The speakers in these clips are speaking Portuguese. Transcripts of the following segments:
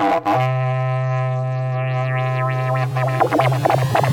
Thank you.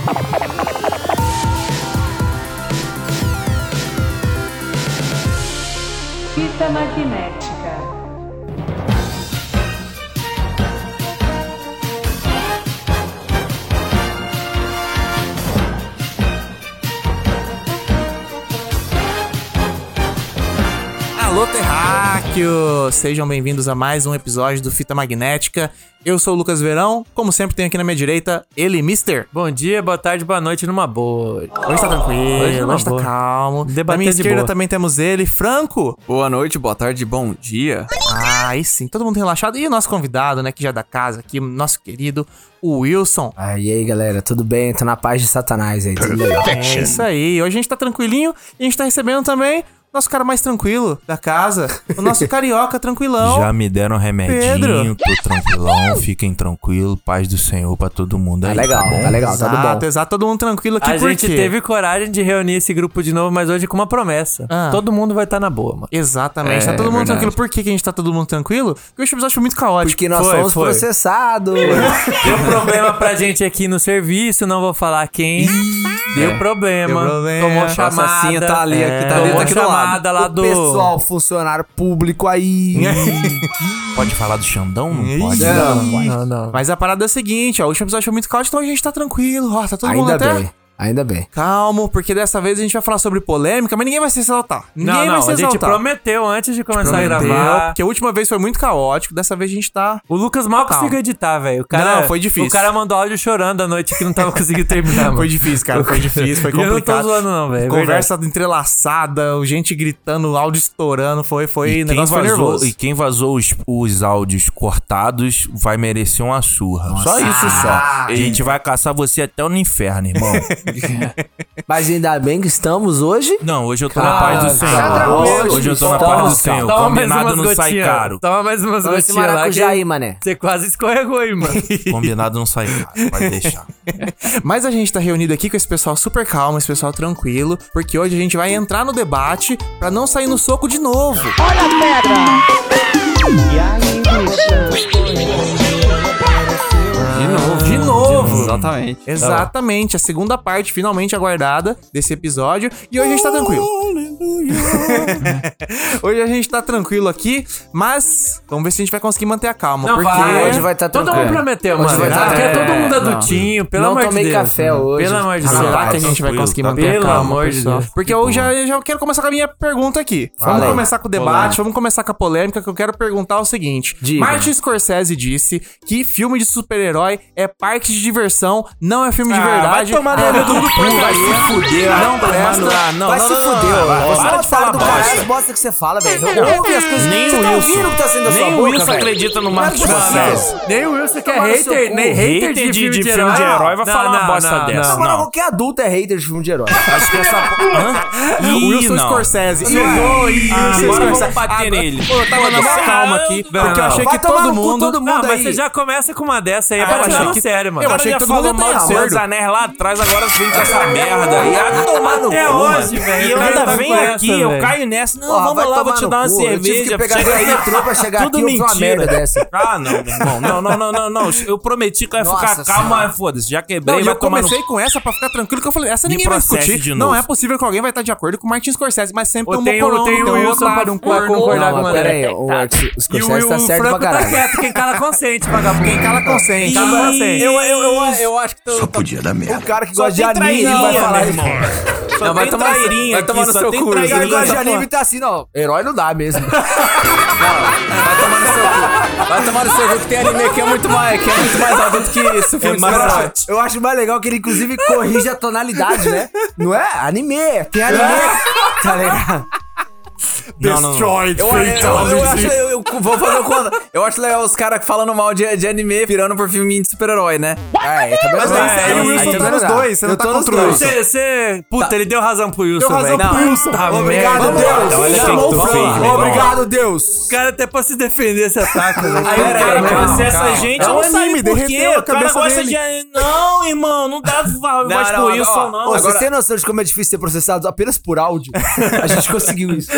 Sejam bem-vindos a mais um episódio do Fita Magnética. Eu sou o Lucas Verão, como sempre tem aqui na minha direita, ele, Mister. Bom dia, boa tarde, boa noite numa boa. Hoje tá tranquilo, Hoje hoje, tá boa. calmo. Debater na minha de esquerda boa. também temos ele, Franco. Boa noite, boa tarde, bom dia. Ah, aí sim, todo mundo relaxado. E o nosso convidado, né, que já é da casa aqui, nosso querido, o Wilson. Ah, e aí, galera, tudo bem? Tô na paz de Satanás aí, tudo legal. É isso aí. Hoje a gente tá tranquilinho e a gente tá recebendo também nosso cara mais tranquilo da casa, o nosso carioca tranquilão. Já me deram remedinho, Pedro. tô tranquilão, fiquem tranquilos, paz do Senhor pra todo mundo aí. Tá legal, bom? tá legal, tá tudo Exato, bom. exato, todo mundo tranquilo aqui A por gente quê? teve coragem de reunir esse grupo de novo, mas hoje com uma promessa. Ah. Todo mundo vai estar na boa, mano. Exatamente, tá É, todo mundo verdade. tranquilo. Por que, que a gente tá todo mundo tranquilo? Porque o episódio foi muito caótico. Porque nós Foi, fomos foi. processados. Deu problema pra gente aqui no serviço, não vou falar quem. Deu problema. Deu problema. Tomou Nossa, chamada. assinha tá ali, aqui, tá tomou ali, tá aqui do lado. Chamada lá o do... pessoal, funcionário público aí. Pode falar do Xandão? Não pode? Não, Não, não. Mas a parada é a seguinte, ó, o episódio foi muito caótico, então a gente tá tranquilo, ó, tá todo mundo ainda até bem, ainda bem. calmo, porque dessa vez a gente vai falar sobre polêmica, mas ninguém vai se exaltar. Ninguém Não, vai não, se a gente exaltar. prometeu antes de começar a Prometeu, gravar. Porque a última vez foi muito caótico, dessa vez a gente tá... O Lucas mal Calma. conseguiu editar, velho. O cara- Não, foi difícil. O cara mandou áudio chorando à noite que não tava conseguindo terminar, mano. Foi difícil, cara, foi difícil, foi E eu não tô complicado. zoando não, velho. é Conversa entrelaçada, gente gritando, áudio estourando, foi, foi, E negócio foi vazou, nervoso. e quem vazou os, os áudios cortados vai merecer uma surra. Só isso só. A gente vai caçar você até no inferno, irmão. Mas ainda bem que estamos hoje. Não, hoje eu tô na paz do Senhor. tranquilo, Hoje eu tô na paz do. Senhor. Toma mais Combinado não sai gotinhas. caro. Toma mais umas Toma gotinhas lá. que aí, mané. Você quase escorregou aí, mano. Combinado não sai caro. Pode deixar. Mas a gente tá reunido aqui com esse pessoal super calmo, esse pessoal tranquilo, porque hoje a gente vai entrar no debate pra não sair no soco de novo. De novo. De novo. Exatamente. Exatamente, a segunda parte finalmente aguardada desse episódio. E hoje a gente tá tranquilo. hoje a gente tá tranquilo aqui, mas vamos ver se a gente vai conseguir manter a calma. porque vai. Hoje vai tá Todo tranquilo. mundo prometeu, mano. vai tá Porque tranquilo. todo mundo É, adultinho, pelo Não amor de tomei Deus. café hoje. Pelo amor de Ah, Deus. Será que a gente vai conseguir tá manter Pelo a calma, amor de? Deus. Porque hoje já, já quero começar com a minha pergunta aqui. Vamos começar com o debate, vamos começar com a polêmica, que eu quero perguntar o seguinte. Diga. Martin Scorsese disse que filme de super-herói é parque de diversão, não é filme de verdade. vai tomar é no tudo porcaria. Vai se fuder, Não presta. no- não, vai não, se não, não, fuder, não, ó. não, Você para de falar do caralho bosta. as bosta que você fala, velho. Ouve as coisas. Nem você o tá ouvindo que tá saindo da sua Nem o boca, Wilson acredita no possível. Scorsese. Nem o Wilson que é hater, nem hater de, de- filme de de, filme de herói. vai falar uma bosta dessa. Não. qualquer adulto é hater de filme de herói. Acho que essa. Hã? Wilson. Scorsese. Ah, Agora Scorsese. vamos bater Agora- nele. Pô, eu tava na calma aqui, porque eu achei que todo mundo... todo mundo Não, mas você já começa com uma dessa aí, pra eu tirar achei no que- sério, mano. eu achei que todo mundo falou mal do Senhor dos Anéis lá atrás, agora vem com essa merda aí. É hoje, velho. E eu ainda tá venho aqui, essa, eu caio nessa. Não, Porra, vamos lá, vou te dar uma cu. Eu tive que cerveja. pegar chega dois aí. metrô pra chegar Tudo aqui, fiz uma mentira. merda dessa. Ah, não, meu irmão. Não, não, não, não, não. Eu prometi que eu ia Nossa ficar calmo, mas foda-se. Já quebrei, Não, vai eu tomar no comecei com essa pra ficar tranquilo, que eu falei, essa ninguém vai discutir. de Não é possível que alguém vai estar de acordo com o Martin Scorsese, mas sempre tem um o- mocorão, tem um Wilson otário, pra- um corno. concordar Não, com o André. pera aí, o Martin Scorsese tá o certo pra Franco tá caralho. quieto, quem cala consente, vagabundo. Quem cala consente. Quem cala consente. Eu, eu, eu, eu acho que Só podia dar merda. o cara que gosta de anime vai falar isso. Só Não, vai tem tomar, trairinha vai aqui, tomar no só seu tem cu. O que trairinha gosta de anime tá assim, não. Herói não dá mesmo. não, vai tomar no seu cu. Vai tomar no seu cu que tem anime que é muito mais, que é muito mais adulto que isso. filme de mais super-herói. hot. Eu acho mais legal que ele, inclusive, corrige a tonalidade, né? Não é? Anime. Tem anime. Tá ligado? Não, não, não. Eu, eu, eu, eu acho, eu, eu vou fazer conta. Eu acho legal os caras falando mal de, de anime, pirando por filminho de super-herói, né? É, tá Mas bem aí, legal. aí o Wilson tá tá nos dois, você não tá contra o dois. Wilson. Você, você... Puta, ele deu razão pro Wilson, Deu razão velho. pro Não, Wilson. tá Obrigado. Deus. Olha tu fez. Obrigado, Deus. O cara até pra se defender se ataca, velho. Aí o cara processa calma. a gente, É eu não sei por quê. O cara gosta de... Não, irmão, não dá voz pro Wilson, não. Ô, Vocês têm noção de como é difícil ser processado apenas por áudio? A gente conseguiu isso.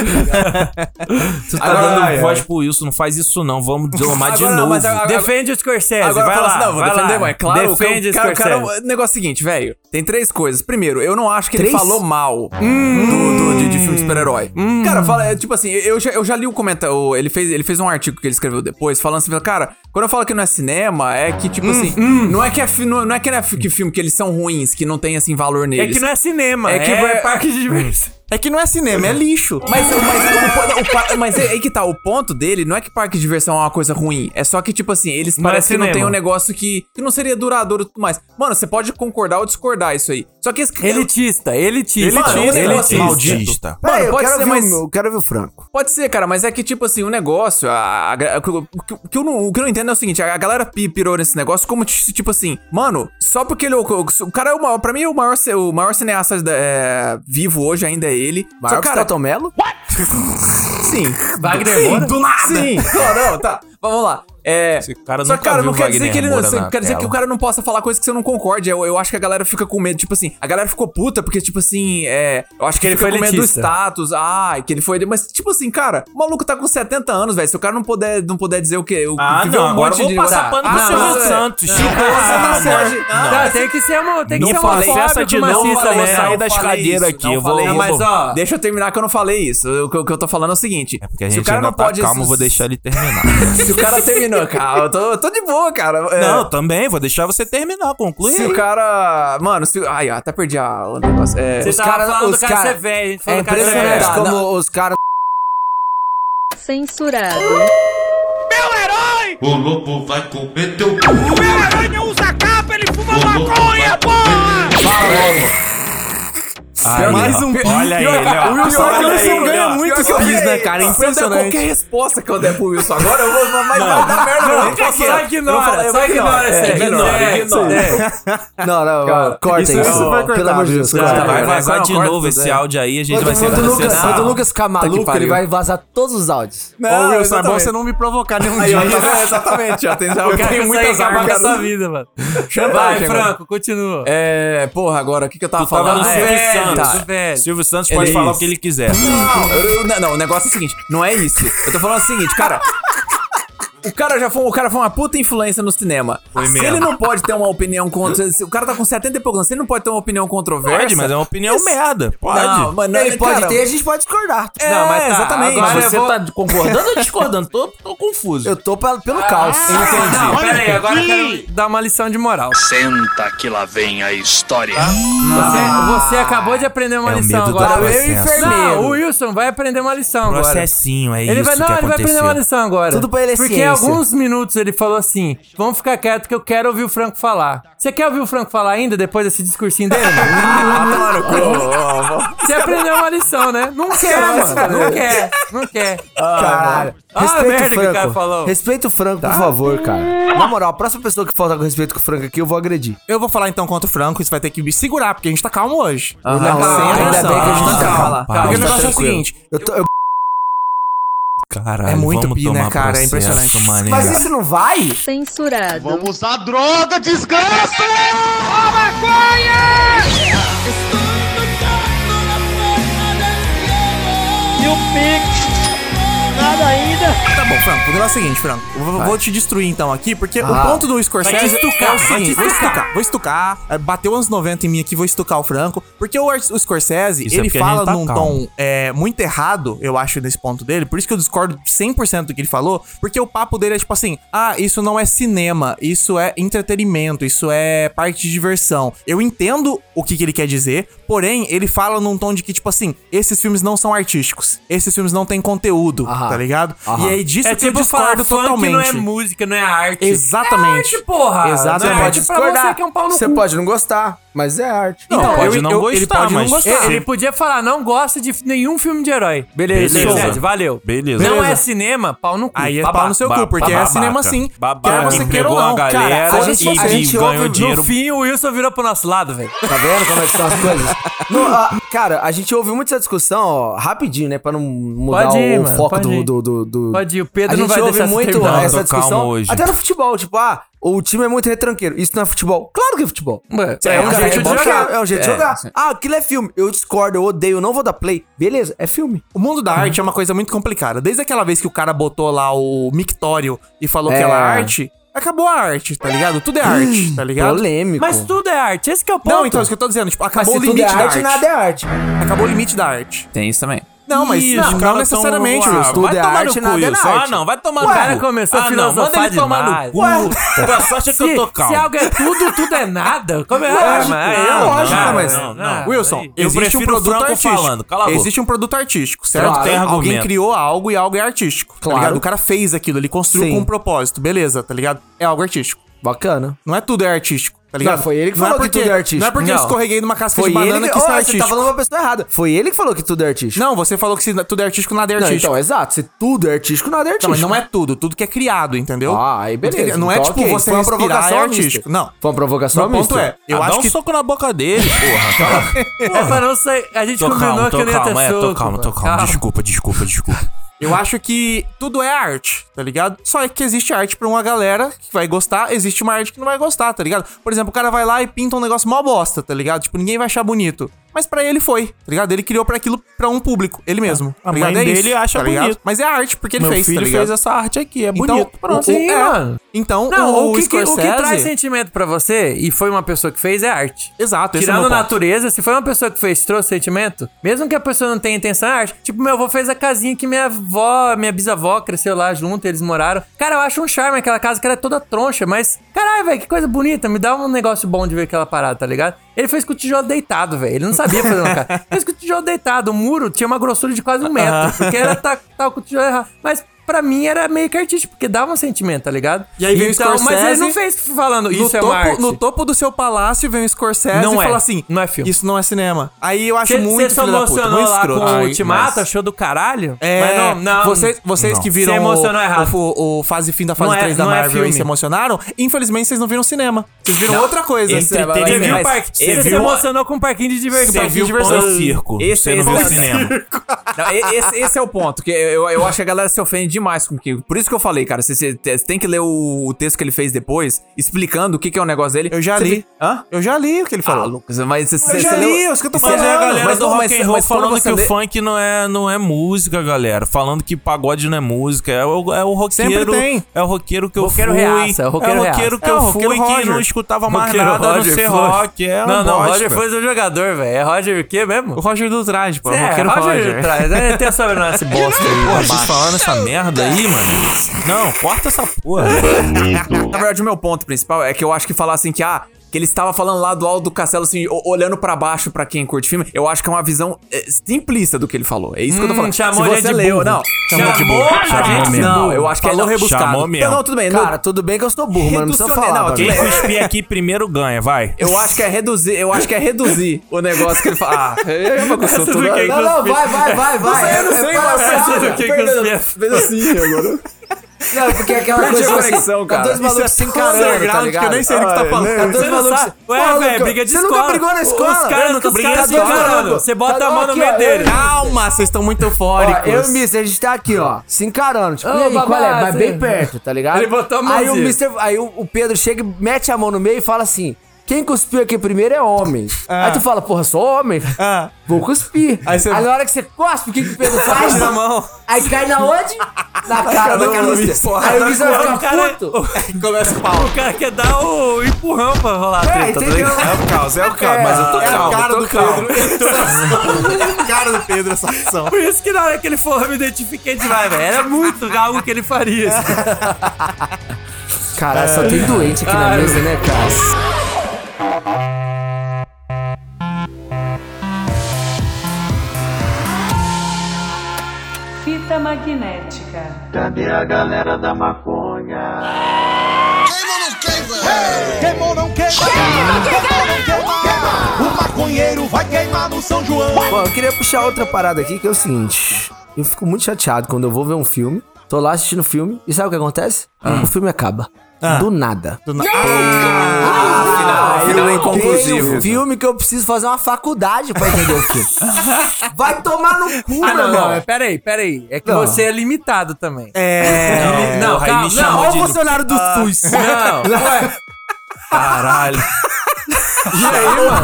Tu tá Agora, dando ai, voz ai. pro Wilson, não faz isso não. Vamos deslomar de novo. mas agora- Defende o Scorsese, Agora vai fala lá. assim, não, vou vai defender, lá. mas claro, Defende o cara, o cara, Scorsese. o negócio é o seguinte, velho, tem três coisas. Primeiro, eu não acho que ele Três? falou mal do, do- de, de filme de super-herói. Cara, fala, é, tipo assim, eu já, eu já li o comentário, ele fez, ele fez um artigo que ele escreveu depois, falando assim, cara, quando eu falo que não é cinema, é que, tipo assim, não é que é, não, não é que, é que filme que eles são ruins, que não tem, assim, valor É neles. que não é cinema, É é, que que vai- parque de diversão. É que não é cinema, é lixo. Mas, mas, o, o pa- mas é aí que tá, o ponto dele não é que parque de diversão é uma coisa ruim. É só que, tipo assim, eles Não é parecem que não tem um negócio que, que não seria duradouro e tudo mais. Mano, você pode concordar ou discordar isso aí. Só que esse Elitista, elitista. Mano, negócio elitista. Maldita. Mano, Peraí, pode quero ser, ver mas- o, eu quero ver o Franco. Pode ser, cara, mas é que, tipo assim, o negócio. A, a- a- o, que, o que eu não, o que eu não entendo é o seguinte: a, a galera pi- pirou nesse negócio como, tipo assim, mano, só porque ele. O, o cara é o maior. Pra mim, o maior, o maior cineasta é, vivo hoje ainda é ele. Maior só, que cara, Celton Mello? Sim. Wagner Sim, Moura? do nada. Sim. Não, não, tá. Vamos lá. É, Esse cara só nunca cara, não quer dizer que ele não, quer dizer que o cara não possa falar coisas que você não concorde. Eu, eu acho que a galera fica com medo, tipo assim, a galera ficou puta porque tipo assim, é, eu acho que, Que ele foi com medo do status. Ah, que ele foi, mas tipo assim, cara, o maluco tá com 70 anos, velho. Se o cara não puder não puder dizer o que o Ah, não, um agora eu monte vou de passar Tá. pano pro Ah, Silvio não, é. Santos. Não, Chico, não, ah, não, não. Tem que ser uma, tem que Não ser de uma eu vou né? sair Não das cadeiras aqui, não eu vou-. Mas, ó, Deixa eu terminar que eu não falei isso. O que, que eu tô falando é o seguinte. É porque a se gente o cara não tá pode. calmo, vou deixar ele terminar. Se o cara terminou, cara, eu tô, tô de boa, cara. É, Não, também, vou deixar você terminar, conclui. Se o cara. Mano, se. Ai, até perdi a, o negócio. É, Você os tava cara- falando do os cara cara- ser velho, a gente É falou impressionante velho. Tá, como os caras. Censurado. O lobo vai comer teu cu. O meu herói não usa capa, ele fuma maconha, porra! Aí, mais um Olha pior ele, ó. o Wilson ele, ganha ó. muito Pior que eu quiz, né, cara? É eu impressionante. qualquer resposta que eu der pro Wilson agora, eu vou. Mas vai dar merda, eu não posso Só ignora, só ignora é, aí. ignora, ignora. é. Não, não, Cara, corta isso- vai cortar, Pelo amor de Deus, corta. Vai vazar não de novo esse áudio aí, a gente vai ser processado. quando o Lucas ficar maluco, ele vai vazar todos os áudios. Ô, Wilson, é bom você não me provocar nenhum Aí, dia. tá? Exatamente, ó. Tem, eu tenho muitas acabar com armas. a sua vida, mano. Vai. Franco, continua. É, porra, agora, o que, que eu tava falando? Santos. tá. velho. Silvio Santos pode é falar isso. o que ele quiser. Não, eu- não, não, o negócio é o seguinte, não é isso. Eu tô falando o seguinte, cara. O cara já foi, o cara foi uma puta influência no cinema. Foi se mesmo. ele não pode ter uma opinião contra. Se o cara tá com 70 e poucos anos, se ele não pode ter uma opinião controversa. Pode, mas é uma opinião Isso- merda. Pode. Não, mas não, Ele pode cara, ter, a gente pode discordar. É, Não, mas tá, exatamente. agora você vou- tá concordando ou discordando? Tô, tô confuso. Eu tô pela- pelo caos. Não, pera aí, agora eu quero dar uma lição de moral. Senta que lá vem a história. Você, você acabou de aprender uma É lição agora. Eu enfermeiro. Não, o Wilson vai aprender uma lição agora. Processinho, é Ele isso vai, não, que ele vai aprender aconteceu. uma lição agora. Tudo pra ele é Porque. Alguns minutos ele falou assim: vamos ficar quieto que eu quero ouvir o Franco falar. Você quer ouvir o Franco falar ainda depois desse discursinho dele, mano? Você aprendeu uma lição, né? Não quer, mano. Não quer. Não quer. Caralho. Ah, Respeita merda que o cara Franco. falou. Respeita o Franco, por favor, cara. Na moral, a próxima pessoa que falta com respeito com o Franco aqui, eu vou agredir. Eu vou falar então contra o Franco, isso vai ter que me segurar, porque a gente tá calmo hoje. Não, Sem ainda bem que a gente tá Calma. calmo. Porque o Tá negócio é o seguinte, Eu tô- Caralho, É muito vamos pi, né, tomar cara? É processo, impressionante. mané. Mas isso não vai? Censurado. Vamos usar droga, desgraça! A maconha! E o Pix? Nada ainda. Tá bom, Franco, o negócio é o seguinte, Franco. Eu vou, vou te destruir então aqui, porque o Ah. ponto do Scorsese Vai te estucar, é o vai seguinte, te vou estucar, vou estucar. é, Bateu anos 90 em mim aqui, vou estucar o Franco. Porque o, o Scorsese, Isso é ele a fala tá num calmo. tom é, muito errado, eu acho, nesse ponto dele. Por isso que eu discordo 100% do que ele falou. Porque o papo dele é tipo assim, ah, isso não é cinema, isso é entretenimento, isso é parte de diversão. Eu entendo o que, que ele quer dizer, porém, ele fala num tom de que, tipo assim, esses filmes não são artísticos, esses filmes não têm conteúdo, Aham. Tá ligado? Aham. E aí disso É que eu tipo falar discordo funk totalmente. não é música, não é arte. Exatamente. É arte, porra. Exatamente. Não é arte pra você que é um pau no Você cu. pode não gostar, mas é arte. Não, Então, pode eu- não eu- gostar, ele pode não mas... gostar. Ele podia falar, não gosta de nenhum filme de herói. Beleza, Beleza. beleza, valeu. Beleza. Não Beleza. é cinema, pau no cu. Aí é Babá. pau no seu cu, porque é cinema sim. Quer você que queira ou não. Cara, a gente- e, a gente ouve no dinheiro. No fim, o Wilson virou pro nosso lado, velho. Tá vendo como é que são as coisas? No, ah, cara, a gente ouviu muito essa discussão, ó, rapidinho, né? Pra não mudar ir, o, mano, foco pode do, do, do, do- Pode ir, o Pedro a não gente vai deixar muito terminar. essa discussão. hoje. Até no futebol, tipo, ah, o time é muito retranqueiro. Isso não é futebol? Claro que é futebol. É, É, um cara, jeito de é jogar. É um jeito de É, jogar. Ah, aquilo é filme. Eu discordo, eu odeio, eu não vou dar play. Beleza, é filme. O mundo da arte é uma coisa muito complicada. Desde aquela vez que o cara botou lá o mictório e falou que É. era arte, acabou a arte, tá ligado? Tudo é arte, tá ligado? Polêmico. Mas tudo é arte, esse que é o ponto. Não, então, é isso que eu tô dizendo. Tipo, Mas acabou se o tudo limite é da arte, arte. nada é arte. Acabou o limite da arte. Tem isso também. Não, mas Ih, não, não necessariamente, tão- Wilson. Ah, Tudo vai é tomar arte, no nada cu, é. Ah, não, vai tomar O no cara cu. começou a ah, não, filosofar manda ele tomar demais. no cu. Só acha que eu tô Se, calmo. se algo é tudo, tudo é nada. Como é? Lógico, é não, lógico, não, mas- não, não. Wilson, Eu existe prefiro um produto falando, cala a boca. Existe um produto artístico, certo? Alguém criou algo e algo é artístico. Tá Claro. O cara fez aquilo, ele construiu com um propósito, beleza, tá ligado? É algo artístico. Bacana. Não é tudo é artístico, tá ligado? Não, foi ele que Não falou é que porque- tudo é artístico. Não é porque eu Não. escorreguei numa casca Foi de banana ele que, que... isso é Ó, você artístico. tá falando pra pessoa errada. Foi ele que falou que tudo é artístico. Não, você falou que se tudo é artístico, nada é Não, artístico. então, exato. Se tudo é artístico, nada é Não, artístico. mas não é tudo, tudo que é criado, entendeu? Ah, aí que é- beleza. Não é Então, tipo ok. você Foi uma provocação, é artístico. Não. Foi uma provocação, Meu ponto é, eu Ah, acho dá um que soco na boca dele, porra. É pra não sair. A gente Tô combinou calmo, que eu não ia ter calmo, é, tô soco, calmo, tô pô. calmo. Desculpa, desculpa, desculpa. Eu acho que tudo é arte, tá ligado? Só que existe arte pra uma galera que vai gostar, existe uma arte que não vai gostar, tá ligado? Por exemplo, o cara vai lá e pinta um negócio mó bosta, tá ligado? Tipo, ninguém vai achar bonito. Mas pra ele foi, tá ligado? Ele criou pra aquilo pra um público, ele mesmo. A tá ligado? mãe É dele acha tá bonito. Mas é arte porque ele Meu fez, filho tá ligado? fez essa arte aqui, é Então, bonito. Pronto. o- Sim, é. mano. Então, Não, o, o, que, que- o que Scorsese- traz sentimento pra você, e foi uma pessoa que fez, é arte. Exato, esse é Tirando meu a ponto. natureza, se foi uma pessoa que fez, trouxe sentimento, mesmo que a pessoa não tenha intenção, é arte. Tipo, meu avô fez a casinha que minha avó, minha bisavó cresceu lá junto, eles moraram. Cara, eu acho um charme aquela casa que era toda troncha, mas, caralho, velho, que coisa bonita, me dá um negócio bom de ver aquela parada, tá ligado? Ele fez com o tijolo deitado, velho. Ele não sabia fazer uma casa. Fez com o tijolo deitado. O muro tinha uma grossura de quase um metro, porque era tá, tava com o tijolo errado. Mas pra mim era meio que artístico, porque dava um sentimento, tá ligado? E aí veio o então, Mas ele Scorsese, não fez falando, No isso é topo, uma arte. no topo do seu palácio vem o Scorsese Não e é, fala assim: não é filme. Isso não é cinema. Aí eu acho Você muito da puta, emocionou lá escroto. com o Ai, Ultimato, mas- achou do caralho? É, mas não, não. vocês, vocês que viram Você emocionou o, errado. O, o fase fim da fase Não é- 3 da não é Marvel e filme. se emocionaram, infelizmente vocês não viram cinema. Vocês viram outra coisa. é- Você viu o parque? você Você se viu- emocionou com o parquinho de diversão. Você viu o circo, você não viu o esse- cinema. Não, e- esse, é o ponto, que eu, eu acho que a galera se ofende demais com que. Por isso que eu falei, cara, você, você tem que ler o, o texto que ele fez depois, explicando o que, que é o negócio dele. Eu já Você li. vi- Hã? Eu já li o que ele Ah, falou. Lucas, mas você, você, eu já você li, leu- é isso que eu tô você- Mas é a falando, galera mas do não, rock mas- and roll falando que lê- o funk não é, não é música, galera. Falando que pagode não é música. É o, é o roqueiro. Sempre tem. É o roqueiro que eu Roqueiro fui. reaça, é o roqueiro roqueiro que É o eu roqueiro fui que Roger. não escutava mais Roqueiro nada Roger no ser Flores. rock. É não, uma não, bosta. Roger Flores é o jogador, velho. É Roger o quê mesmo? O Roger do traje, pô. É, roqueiro Roger, Roger. traz. É, tem a sobrenome esse bosta aí. Porra, vocês falando essa merda aí, mano. Não, corta essa porra. Na verdade, o meu ponto principal é que eu acho que falar assim que, ah, que ele estava falando lá do alto do castelo, assim, olhando pra baixo pra quem curte filme, eu acho que é uma visão é, simplista do que ele falou. É isso que eu tô Hum, falando. chamou Se você leu, burro. não. Chamou de burro. Chamou mesmo. não, eu acho que Falou é não, rebuscado. Chamou mesmo. Não, não, tudo bem. Cara, não, tudo bem que eu sou burro, mas não precisa falar. não, bagulho. Quem cuspir aqui primeiro ganha, vai. eu acho que é reduzir, eu acho que é reduzir o negócio que ele fala. Ah, eu Tudo toda- bem, Não, não, vai, vai, vai, vai. eu não sei, mas- Sabe o que que os Fez assim agora. Não, porque é aquela coisa assim, conexão, tá cara. dois malucos Isso se é encarando, tá ligado? que eu nem sei do que tá falando. Tá dois Você não malucos Ué, velho, briga de Você escola. nunca brigou na escola? Os caras, nunca os caras na se escola. encarando. Você bota Tá- a mão no meio ó, dele. Calma, vocês estão muito eufóricos. eu e o Mister, a gente tá aqui, ó, se encarando. Tipo, e aí, qual é? você- bem perto, tá ligado? Ele botou a Aí o. Mister, aí o, o Pedro chega e mete a mão no meio e fala assim: quem cuspiu aqui primeiro é homem. Aí tu fala, porra, sou homem. Ah. Vou cuspir. Aí Aí, você- na hora que você cospe, o que, que o Pedro faz? Tira a mão. Aí cai na onde? Na cara do do Mister. Mister. Aí o Mister vai ficar cara- puto. Começa o pau. O cara quer dar o empurrão pra rolar a É, treta, tá entendeu? ligado? É o caos, é o caos. Mas eu tô É a calmo, cara tô do calmo. Pedro. É a cara do Pedro essa ação. Por isso que na hora que ele falou, eu me identifiquei demais, velho. Era muito algo que ele faria. assim. Caralho, só tem doente aqui na mesa, né, cara? Fita magnética. Queimou não queima. Queimou não queima. O maconheiro vai queimar no São João. Bom, eu queria puxar outra parada aqui, que é o seguinte. Eu fico muito chateado quando eu vou ver um filme, tô lá assistindo o filme, e sabe o que acontece? O filme acaba. Do nada. Do na- Final, final Tem inconclusivo. um filme que eu preciso fazer uma faculdade pra entender o filme. Vai tomar no cu, Ah, meu não, não, irmão. é, peraí, peraí. É que Não. você é limitado também. É. não, aí calma, não, Olha o de- funcionário do SUS. não. Ué, Caralho.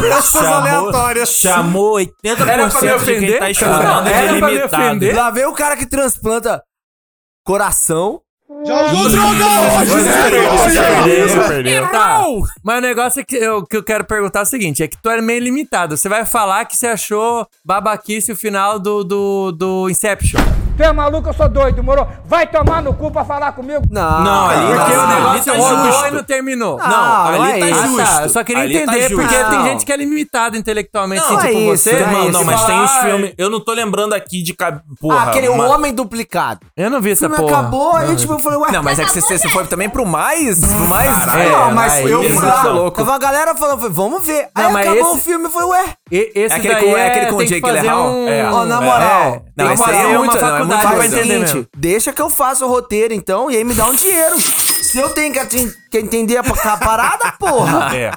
Pessoas aleatórias. Chamou 80% Era pra me de quem ofender? tá escutando Não, de limitado. ofender? Lá vem o cara que transplanta coração. Tá. Mas o negócio é que eu, que eu quero perguntar é o seguinte: é que tu é meio limitado. Você vai falar que você achou babaquice o final do, do, do Inception. Tu é maluco, eu sou doido, moro? Vai tomar no cu pra falar comigo. Não, Não, ali Porque Ah, o negócio ali tá rodou justo. e não terminou. Não, Não, ali não é tá isso. Ah, justo. tá. Eu só queria Ali tá entender, justo. porque tem Não. gente que é limitada intelectualmente, Não, assim, é tipo isso, você. não é Não, não, mas tem uns "Ai, filmes. Eu não tô lembrando aqui de. cab- Porra, Ah, aquele mas- homem duplicado. Eu não vi O essa filme porra. acabou, aí tipo, eu falei, ué. Não, mas é que você, você foi também pro mais. Pro mais. É, não, mas eu fui é lá, louco. tava a galera falando, vamos ver. Não, aí acabou o filme, eu falei, ué. E- Esse É aquele daí com- é aquele com o Jake Gyllenhaal? um... É. Ó, na moral, É, Não, tem que fazer é uma muito- não, é faculdade muito Seguinte, deixa que eu faça o roteiro, então, e aí me dá um dinheiro. Se eu tenho que, que entender a, parada, porra. É.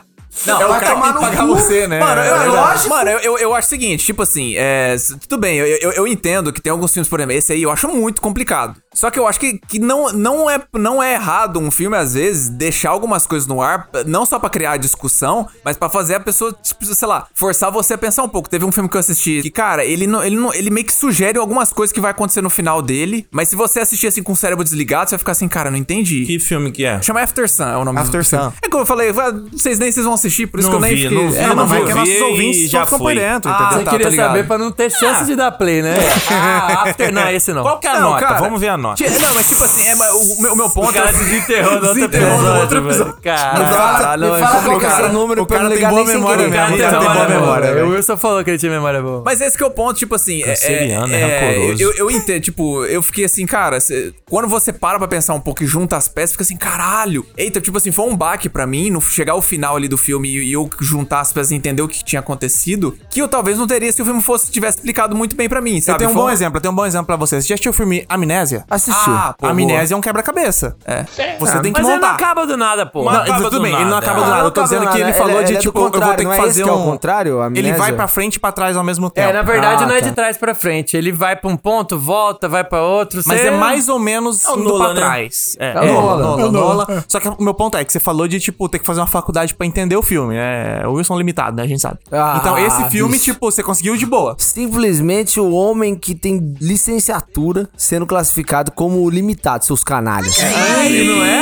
Não, Vai o cara que pagar cu. você, né? Mano, É lógico. Mano, eu, eu, eu acho o seguinte, tipo assim, é, tudo bem, eu, eu, eu entendo que tem alguns filmes, por exemplo, esse aí eu acho muito complicado. Só que eu acho que, que não, não, é, não é errado um filme, às vezes, deixar algumas coisas no ar, não só pra criar discussão, mas pra fazer a pessoa, tipo, sei lá, forçar você a pensar um pouco. Teve um filme que eu assisti que, cara, ele, não, ele, não, ele meio que sugere algumas coisas que vai acontecer no final dele, mas se você assistir assim com o cérebro desligado, você vai ficar assim, cara, não entendi. Que filme que é? Chama After Sun, é o nome After do filme. Sun. É como eu falei, ah, vocês nem vocês vão assistir, por isso Não que eu nem vi, fiquei. não vi, É, não não vi, vi. Nossos vi ouvintes já sofram por foi. dentro, Ah, entendeu? Você tá, queria ligado. saber pra não ter chance de dar play, né? Ah, after, não, esse não. Qual que é a Não, nota? cara, Vamos ver a nota. Não, mas tipo assim, é, o, meu, o meu ponto O cara outro Desenterrou no episódio, outro episódio. Caralho. É fala qual é o número O eu cara não tem ligar boa memória mesmo. Cara, O cara tem boa memória. O. Wilson falou que ele tinha memória boa. Mas esse que é o ponto, tipo assim, é, Canceriano, é é, eu, eu entendo, tipo, eu fiquei assim, cara, cê- quando você para pra pensar um pouco e junta as peças, fica assim, caralho. Eita, tipo assim, foi um baque pra mim, no chegar ao final ali do filme e, e eu juntar as peças e entender o que tinha acontecido, que eu talvez não teria se o filme fosse tivesse explicado muito bem pra mim, Eu sabe? tenho um Foi bom exemplo, eu tenho um bom exemplo pra vocês. Você já assistiu o filme Amnésia? Assistiu. Ah, pô, Amnésia é um quebra-cabeça. É. Você tem que Mas ele não montar. acaba do nada, pô. Mas- Não, acaba tudo do bem, ele não nada. acaba do nada. Eu tô dizendo que nada. ele falou de ele é do tipo, eu vou ter que não é fazer é o um. contrário, Ele vai pra frente e pra trás ao mesmo tempo. É, na verdade Ah, não é tá. de trás pra frente. Ele vai pra um ponto, volta, vai pra outro. Mas é mais ou menos indo pra né? trás. É, É É o Nolan. Só que o meu ponto é que você falou de, tipo, ter que fazer uma faculdade pra entender o filme. É o Wilson limitado, né? A gente sabe. Ah, então, esse filme, tipo, você conseguiu de boa. Simplesmente o homem que tem licenciatura sendo classificado como limitado, seus canalhas. não é?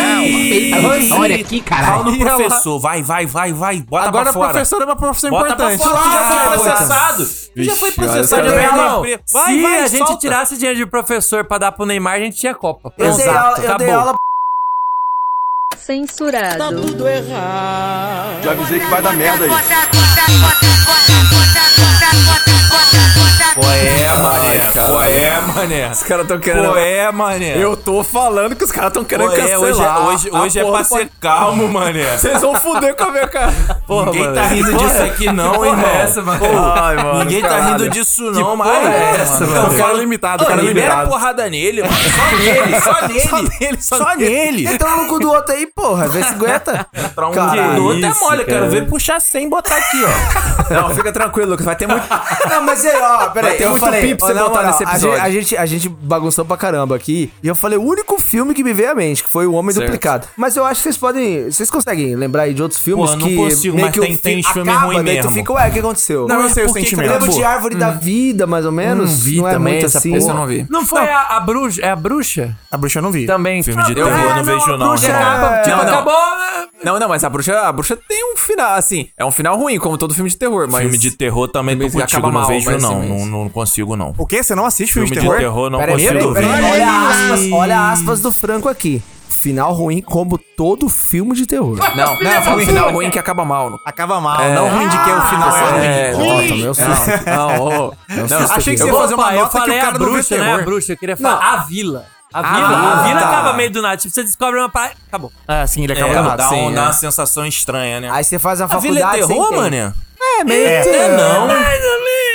Olha aqui, caralho. Fala no professor. Vai, vai, vai, vai. Bota Agora pra a fora. professora é uma professora Bota pra importante. fora. Tu já foi Ah, processado. Tu já foi processado. Olha, se Vai, vai, a gente solta. tirasse dinheiro de professor pra dar pro Neymar, a gente tinha Copa. Eu dei Exato, aula, eu dei aula Censurado. Já avisei que vai dar merda aí. Qual é, mané? Qual é, mané? Os caras tão querendo. Qual é, mané? Eu tô falando que os caras tão querendo Qual é? Hoje, é- cancelar. hoje, a hoje é porra pra do ser calmo, mané. Vocês vão fuder com a minha cara. Porra, Ninguém mano. tá rindo disso aqui não, irmão. é essa, mano? Ai, mano. Ninguém tá caralho. rindo disso não, mas... porra é essa, mano? O cara é limitado, o cara é libera limitado. porrada nele, mano. Só nele, só nele. Só nele, só Só nele. Então no cu do outro aí, porra. Vê se aguenta. Pra um Caralho, do outro é mole. Eu quero cara. ver puxar 100 e botar aqui, ó. Não, fica tranquilo, Lucas. Vai ter muito. Não, mas aí, ó, peraí. Vai ter Eu muito falei, pi pra você botar nesse a gente, episódio. a, gente, a gente bagunçou pra caramba aqui. E eu falei o único filme que me veio à mente, que foi O Homem Certo. Duplicado. Mas eu acho que vocês podem. Vocês conseguem lembrar aí de outros filmes Pô, não que. consigo, meio mas que tem- o tem fi- filme acaba, ruim daí tu mesmo. fica, ué, o que aconteceu? Não, eu sei o sentimento. Lembra de Árvore da Vida, mais ou menos? vi não é também muito essa assim. Esse eu não vi. Não foi a, a bruxa? É a bruxa? A bruxa eu não vi. Também. Filme de terror eu não vejo não, tipo, Não, não. acabou... né? Não, não, mas a bruxa, a bruxa tem um final, assim, é um final ruim, como todo filme de terror, mas. Filme de terror também tô Filme contigo, acaba não mal, vejo mas não, sim, não, não consigo não. O quê? Você não assiste filme, Filme de terror? de terror não Peraí, consigo peraí, ver. peraí. Olha aspas, olha aspas do Franco aqui. Final ruim como todo filme de terror. Não, não, foi um final ruim que acaba mal. No... Acaba mal. Não ruim de que o final é ruim. É, Ó, tomei um susto. não, ô. Não, Achei que você ia fazer uma eu nota que o cara a não bruxa, né? A terror. bruxa, eu queria falar a vila. A vila, Ah, a vila tá. acaba meio do nada. Tipo, você descobre uma parada. Acabou. Ah, sim, ele acaba É, do nada. dá, um- sim, dá é. uma sensação estranha, né? Aí você faz a a vila é faculdade. você terror, entende. É, meio É não.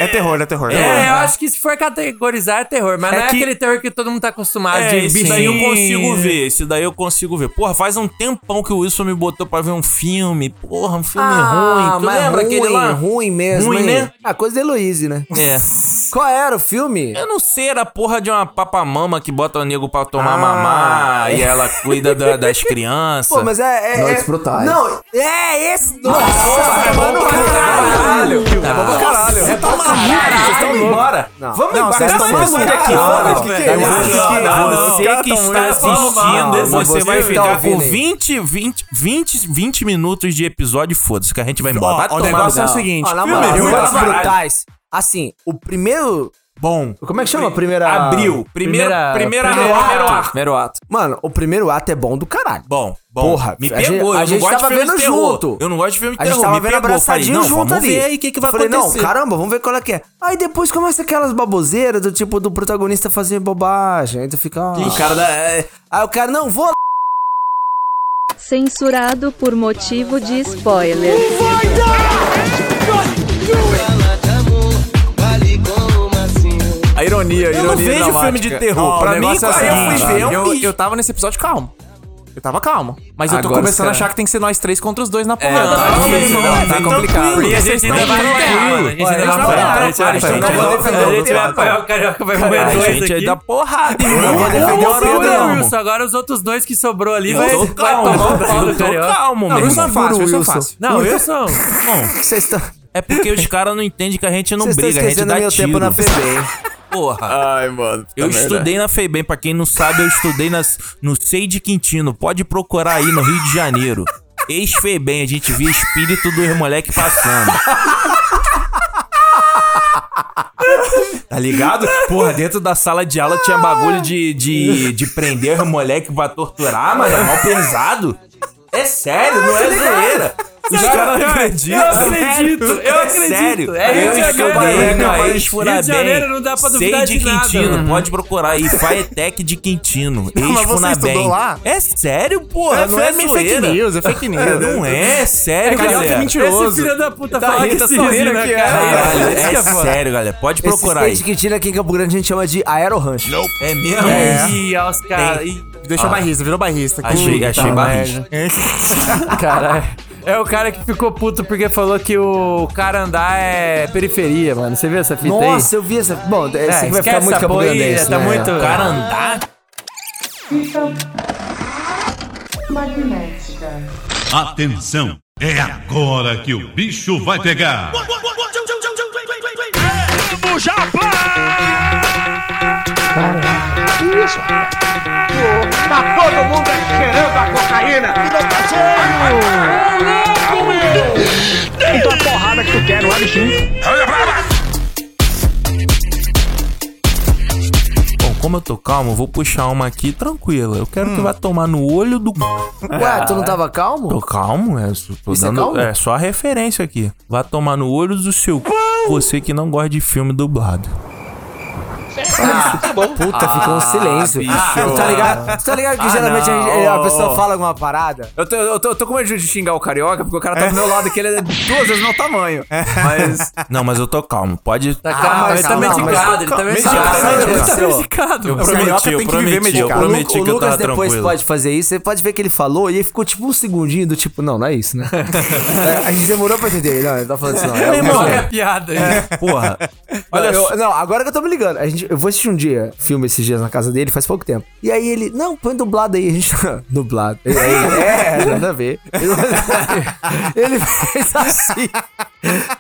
É terror, é terror. É, eu acho que se for categorizar é terror, mas É não é que- aquele terror que todo mundo tá acostumado É, de esse daí eu consigo ver, esse daí eu consigo ver. Porra, faz um tempão que o Wilson me botou pra ver um filme. Porra, um filme ruim. Tu mas lembra ruim, aquele lá? ruim mesmo, Ruim, hein? né? Ah, coisa da Heloíse, né? É. Qual era o filme? Eu não sei, era a porra de uma papamama que bota o nego pra tomar Ah, mamar é. e ela cuida da- das crianças. Pô, mas é... é Noites é- brutais. Não, é esse... Nossa, é bom pra caralho. É bom pra caralho. É bom pra caralho. Vocês estão indo embora. Não. Vamos Não, embora. vocês estão aqui. Que que é isso? É isso? Você que está assistindo, você você vai tá ficar com aí. 20, 20, 20, 20 minutos de episódio, foda-se, que a gente vai embora. O negócio é o seguinte. Ó, na filme moral, ruim Noites pra caralho. Brutais. Assim, o primeiro... Bom. Como é que chama a primeira... Abril. Primeiro, Primeira- primeira, primeiro primeiro ato. ato. Primeiro ato. Mano, o primeiro ato é bom do caralho. Bom, bom. Porra, me a pegou. gente- a eu gente não gosto tava de filme vendo de terror. junto. Eu não gosto de filme de A gente terror. tava me vendo pegou. Falei, abraçadinho não, junto vamos ali. ver aí o que, que vai Falei, acontecer. não, caramba, vamos ver qual é que é. Aí depois começa aquelas baboseiras do tipo do protagonista fazer bobagem. Aí tu fica. ah. O cara da. é, Aí o cara, não, vou lá. Censurado por motivo de spoiler. A ironia, a Eu ironia não vejo dramática. filme de terror. Ó, pra mim, é aí eu fui ver, é eu, eu tava nesse episódio calmo. Eu tava calmo. Mas eu tô Agora começando a achar que tem que ser nós três contra os dois na É, porrada. tá Não, não, não, tá vem complicado. E a gente vai apanhar, mano. A gente ainda vai apanhar. A gente- a gente- Eu não a gente vai apanhar o carioca, vai A dois gente aqui. aí dá porrada, Eu irmão. vou defender Não, o Pedro, não. Wilson. Agora os outros dois que sobrou ali Eu vai, tomar o pau eu do carioca. calmo, Não, meu isso é fácil, isso é Wilson. fácil. Não, Wilson. Vocês estão. É porque os caras não entendem que a gente não Vocês estão briga, a gente dá meu tiro. tempo na FEBEM. Porra. Ai, mano. Eu estudei na FEBEM, pra quem não sabe, eu estudei nas, no Sei de Quintino. Pode procurar aí no Rio de Janeiro. Ex-FEBEM, a gente via espírito dos moleque passando. Tá ligado? Porra, dentro da sala de aula tinha bagulho de, de, de prender os moleque pra torturar, mano. É mal pesado. É sério, não é zoeira. Os caras não acreditam. Eu acredito, eu É acredito. sério. É Rio eu de Janeiro. Rio de Janeiro não dá pra duvidar de de nada, Quintino, mano. pode procurar aí. Faetec de Quintino. mas você Ex-Funabem. É sério, porra. É não é fake zoeira. news, é fake news. Não é, é sério, Carioca é galera. mentiroso. Esse filho da puta Tá fala que tá se rindo, aqui, né, que é foda. sério, galera. Pode procurar Esse aí. state kitchen aqui em Campo Grande a gente chama de aerorancho. É mesmo? Ih, olha os caras. Ih, Deixou bairrista, virou bairrista. Achei, achei barriga. Caralho. É o cara que ficou puto porque falou que o cara andar é periferia, mano. Você viu essa fita aí? Nossa, eu vi essa. Bom, esse É, aqui vai ficar muito Grandense, tá né? muito- O cara andar? Fita magnética. Atenção, é agora que o bicho vai pegar. Tá todo mundo cheirando a cocaína. Então a porrada que tu quer, não é, bichinho? Bom, como eu tô calmo, eu vou puxar uma aqui tranquila. Eu quero que vá tomar no olho do. Ué, tu não tava calmo? Tô calmo, é, só- tô Isso é dando, calmo? é só a referência aqui. Vá tomar no olho do seu c... você que não gosta de filme dublado. Puta, ficou um silêncio. bicho. Tá ligado? Tu tá ligado que geralmente a, gente- a pessoa fala alguma parada? Eu tô, eu, tô, eu tô com medo de xingar o carioca, porque o cara tá do meu lado aqui, ele é duas vezes meu tamanho. Mas. Não, mas eu tô calmo. Pode. Tá calmo, mas ele tá medicado, ele tá medicado. Ele tá medicado. Eu mano. carioca prometi, eu tem que viver prometi, eu medicado. O, Lu- prometi o que eu Lucas tava depois tranquilo. pode fazer isso, você pode ver que ele falou e aí ficou tipo um segundinho do tipo, não, não é isso, né? É, a gente demorou pra entender. Não, ele tá falando assim, não. É é piada aí? Porra. Olha, não, agora que eu tô me ligando. A gente, eu vou assistir um dia filme esses dias na casa dele, faz pouco tempo. E aí ele, não, põe dublado aí. A gente. dublado. Ele, é, nada a ver. Ele, fez assim.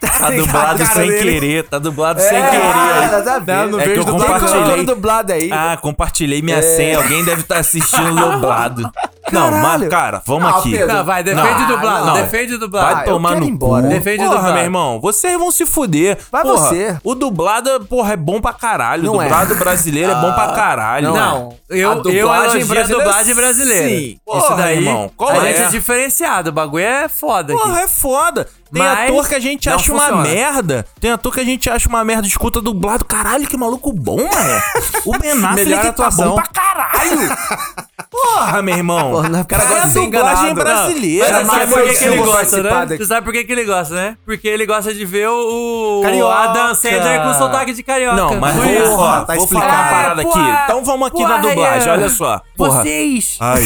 Tá dublado sem querer, tá dublado sem É, querer. nada a ver. não É que eu dublado, compartilhei. dublado aí? Ah, compartilhei minha É. senha. Alguém deve estar assistindo dublado. Não, mas, Caralho. cara, vamos Não, aqui. Pedro. Não, vai, defende dublado, não. defende dublado. Vai eu tomar no embora. cu. Defende porra, dublado. meu irmão, vocês vão se fuder. Vai porra, você. O dublado, porra, é bom pra caralho. Não o é. dublado brasileiro é bom pra caralho. Não, eu, A eu elogio a brasileira, dublagem brasileira. sim. Isso Porra, daí, irmão, qual a é? gente é diferenciado. O bagulho é foda aqui. Porra, é foda. Tem Mas ator que a gente acha uma funciona. merda. Tem ator que a gente acha uma merda, escuta dublado. Caralho, que maluco bom, mano. O Ben Affleck Melhor tá atuação. bom pra caralho. Porra, meu irmão. Porra, é o cara gosta de ser dublagem enganado. brasileira. Mas sabe por que, que ele gosta, né? Você sabe por que, que ele gosta, né? Porque ele gosta de ver o, Carioca. Adam Sandler com sotaque de carioca. Não, mas Por vou, ó, tá vou falar explicado. uma parada É, aqui. porra, Então vamos aqui na porra, dublagem, olha só. Porra, Vocês! Ai,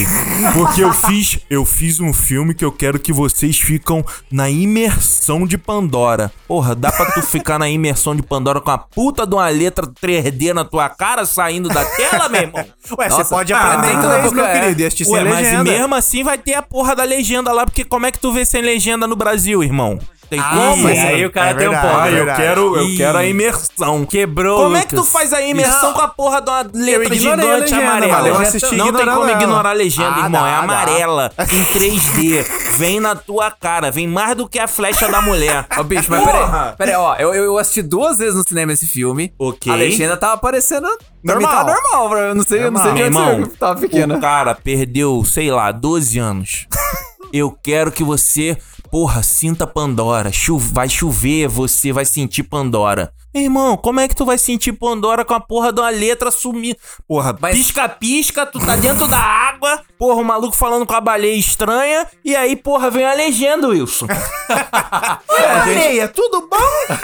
porque eu fiz, eu fiz um filme que eu quero que vocês ficam na imersão de Pandora. Porra, dá pra tu ficar na imersão de Pandora com a puta de uma letra 3D na tua cara saindo da tela, meu irmão? Ué, você pode ah, aprender mas inglês, meu. Querido, e assistir Ué, sem mas legenda. mesmo assim vai ter a porra da legenda lá, porque como é que tu vê sem legenda no Brasil, irmão? Tem Ah, como? mas aí o cara é tem um verdade, ponto. Ah, é eu verdade. quero, eu Ih. quero a imersão. Quebrou, Como é que tu Lucas. faz a imersão Não. com a porra de uma letra a gigante legenda, amarela? mano, eu assisti não tem como ignorar a legenda, Ah, irmão. dá, é dá. amarela, em 3D. Vem na tua cara, vem mais do que a flecha da mulher. Ó, bicho, mas peraí. Peraí, ó, eu, eu eu assisti duas vezes no cinema esse filme. Ok. A legenda tava aparecendo. Pra Normal. tá normal, bro. Eu não sei, eu não sei de onde irmão, você tava pequena. o cara perdeu, sei lá, 12 anos. Eu quero que você, porra, sinta Pandora. Chu vai chover, você vai sentir Pandora. Meu irmão, como é que tu vai sentir Pandora com a porra de uma letra sumindo? Porra, pisca-pisca, tu tá dentro da água, porra, o maluco falando com a baleia estranha, e aí, porra, vem a legenda, Wilson. Baleia, tudo bom?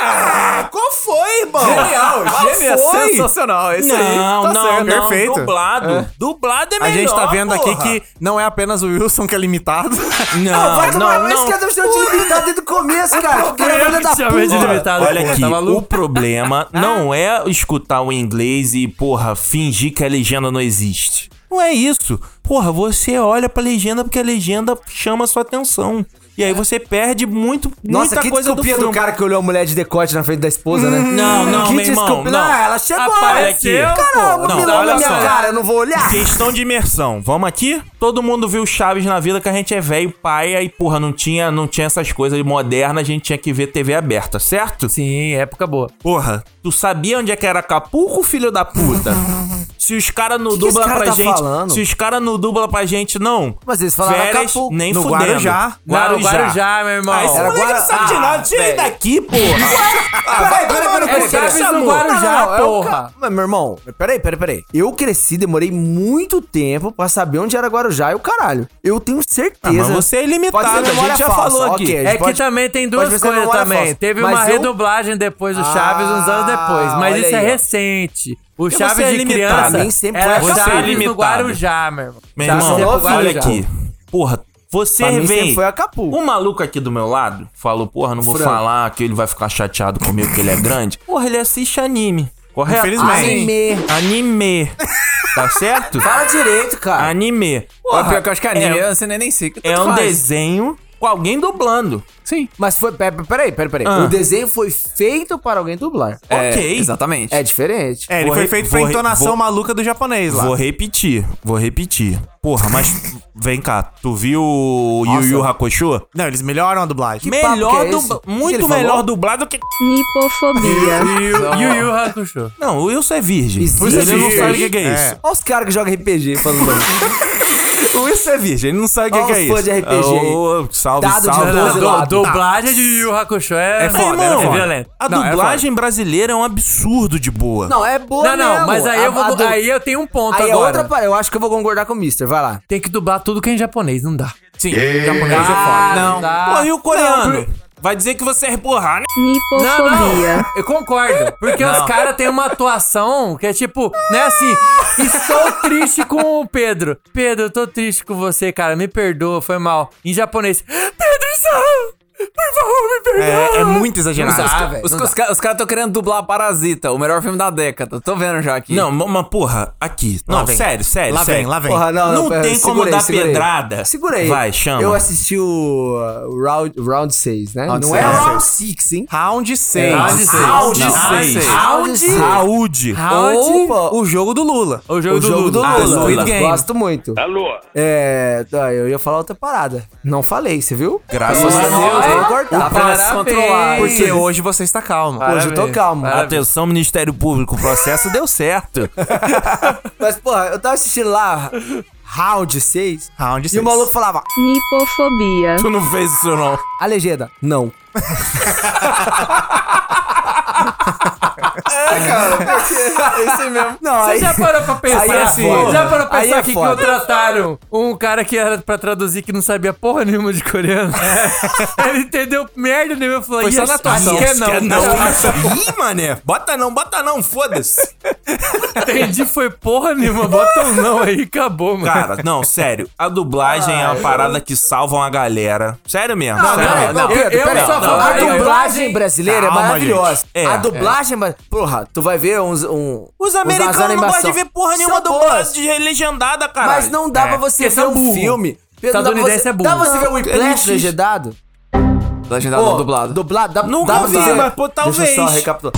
ah, qual foi, irmão? Genial, Qual gêmea, foi? sensacional. Esse aí. Não, tá não, certo. não, perfeito. dublado. Dublado é A melhor, gente tá vendo aqui porra. que não é apenas o Wilson que é limitado. Não, vai tomar não, mais não. que deve ser limitado desde o começo, cara. Que cara limitado, Olha aqui, tá maluco? O problema não é escutar o inglês e, porra, fingir que a legenda não existe. Não é isso. Porra, você olha pra legenda porque a legenda chama a sua atenção. E aí você perde muito, Nossa, muita que coisa do do, cara que olhou a mulher de decote na frente da esposa, né? Não, não, que meu irmão, não. Ah, ela chegou. Apareceu, aqui. Caramba, Não, mirou olha minha só. cara, eu não vou olhar. Questão de imersão. Vamos aqui? Todo mundo viu Chaves na vida que a gente é velho, pai, aí, porra, não tinha, não tinha essas coisas modernas, a gente tinha que ver TV aberta, certo? Sim, época boa. Porra, tu sabia onde é que era Acapulco, filho da puta? Se os caras não Que que cara pra tá gente. falando? Se os caras não dublam pra gente, não. Mas eles falaram Férias, Acapulco. nem No fudendo. Guarujá. Não, Guarujá, meu irmão. Ah, esse Era moleque Guara- não sabe de Ah, nada. Tira ele daqui, porra. Ah, vai, peraí, peraí, É Chaves no Guarujá, é o porra. ca- Mas, meu irmão, peraí, peraí, peraí. Eu cresci, demorei muito tempo pra saber onde era Guarujá e o caralho. Eu tenho certeza. Ah, mas você é ilimitado, a gente já falsa, falou aqui. ok, a gente É que pode- também tem duas coisas também. falsa. Teve Mas uma eu- redublagem depois do Chaves uns anos depois. Mas isso é aí, ó. recente. O você Chaves é de limitado. criança Pra mim sempre era assim. Chaves no limitado. Guarujá, meu irmão. Meu irmão, no olha Guarujá. aqui. Porra, você Pra vem. foi Acapulco. Um maluco aqui do meu lado falou, porra, não vou Frango. falar que ele vai ficar chateado comigo que ele é grande. Porra, ele assiste anime. Correto? Infelizmente. Anime. Anime. Tá certo? Fala direito, cara. Anime. Ó, pior que eu acho que anime, é- eu você nem, nem sei. É um desenho com alguém dublando. Sim. Mas foi. pe- pe- Peraí, peraí, peraí. Ah. O desenho foi feito para alguém dublar. É, Ok. Exatamente. É diferente. É, ele Vou foi re- feito pra entonação vou- maluca do japonês lá. Vou repetir, vou repetir. Porra, mas vem cá, tu viu o Yu. Yu Hakusho? Não, eles melhoram a dublagem. papo Melhor que é dubla- que muito ele falou? melhor dublado que Nipofobia. Yu Yu Hakusho. Não, o Wilson é virgem. Isso, ele é não virgem. sabe o que, que é É. isso. Olha os caras que jogam RPG falando. O Wilson é virgem, ele não sabe o que, Olha que é isso. fãs de RPG. Ô, salve, Dado de salve. Du- lado. dublagem de Yu Yu Hakusho é, É foda, é, é violento. A Não, é dublagem brasileira é um absurdo de boa. não, é boa Não, não, mesmo. mas aí A- eu, vou, du- aí eu tenho um ponto Aí é agora. outra Eu acho que eu vou concordar com o Mister. Vai lá. Tem que dublar tudo que é em japonês, não dá. Sim, japonês é foda. Ah, Não. dá. Pô, e o coreano? Não, Vai dizer que você é porra, né? Não, Nipofobia. não, eu concordo. Porque os caras têm uma atuação que é tipo, não é assim, estou triste com o Pedro. Pedro, eu tô triste com você, cara, me perdoa, foi mal. Em japonês, Pedro-san, por favor, me perdoa. É, é muito exagerado. Não dá, Os, velho, os, não os ca- os caras estão querendo dublar Parasita, o melhor filme da década. Tô vendo já aqui. Não, ma- mas porra, aqui. Lá Não, vem. sério, sério, Lá sério. vem, lá vem. Porra, não, Não pera, tem como dar segura aí. pedrada. Segura aí. Vai, chama. Eu assisti o uh, round, round 6, né? Round não é seis. round 6, hein? Round 6. É, round seis. Round Não, seis. Round Saúde. Round. Opa, O jogo do Lula. O jogo, o do, jogo do Lula. Lula. Ah, Squid Game. Gosto muito. Alô? É, eu ia falar outra parada. Não falei, você viu? Graças a eu Deus. Vou cortar. Parabéns. Pra se controlar. Porque hoje você está calmo. Hoje eu tô Parabéns. calmo. Parabéns. Atenção, Ministério Público, o processo deu certo. Mas, porra, eu tava assistindo lá round 6. Round E o maluco falava, Nipofobia. Tu não fez isso, não. a legenda, não. É esse mesmo. Não, Você aí... já parou pra pensar? Aí é assim? foda. Já parou pra pensar é que foda. contrataram um cara que era pra traduzir que não sabia porra nenhuma de coreano? Ele entendeu merda nenhuma e falou: Foi só "Yes, na atuação. acho que é não. Quer não. Ih, mané. Bota não, bota não, foda-se. Entendi, foi porra nenhuma. Bota um não aí, acabou, mano. Cara, não, sério. A dublagem é uma parada que salva uma galera. Sério mesmo. Não, sério. não, não, eu- Pedro, eu sou a Não, a dublagem brasileira Calma, é maravilhosa. É, a dublagem, é. porra, tu vai ver uns. Um, Os americanos não gostam de ver porra nenhuma São dublagem boas, de legendada, cara. Mas não dá É, pra você porque ver são um burro. filme. Pedro, dá pra Estadunidense você- é burro. Dá pra você ver o Whiplash legendado? Legendado não dublado. Dublado? Dá, Nunca dá pra vi, você- mas, pô, Deixa eu só talvez. recapitular.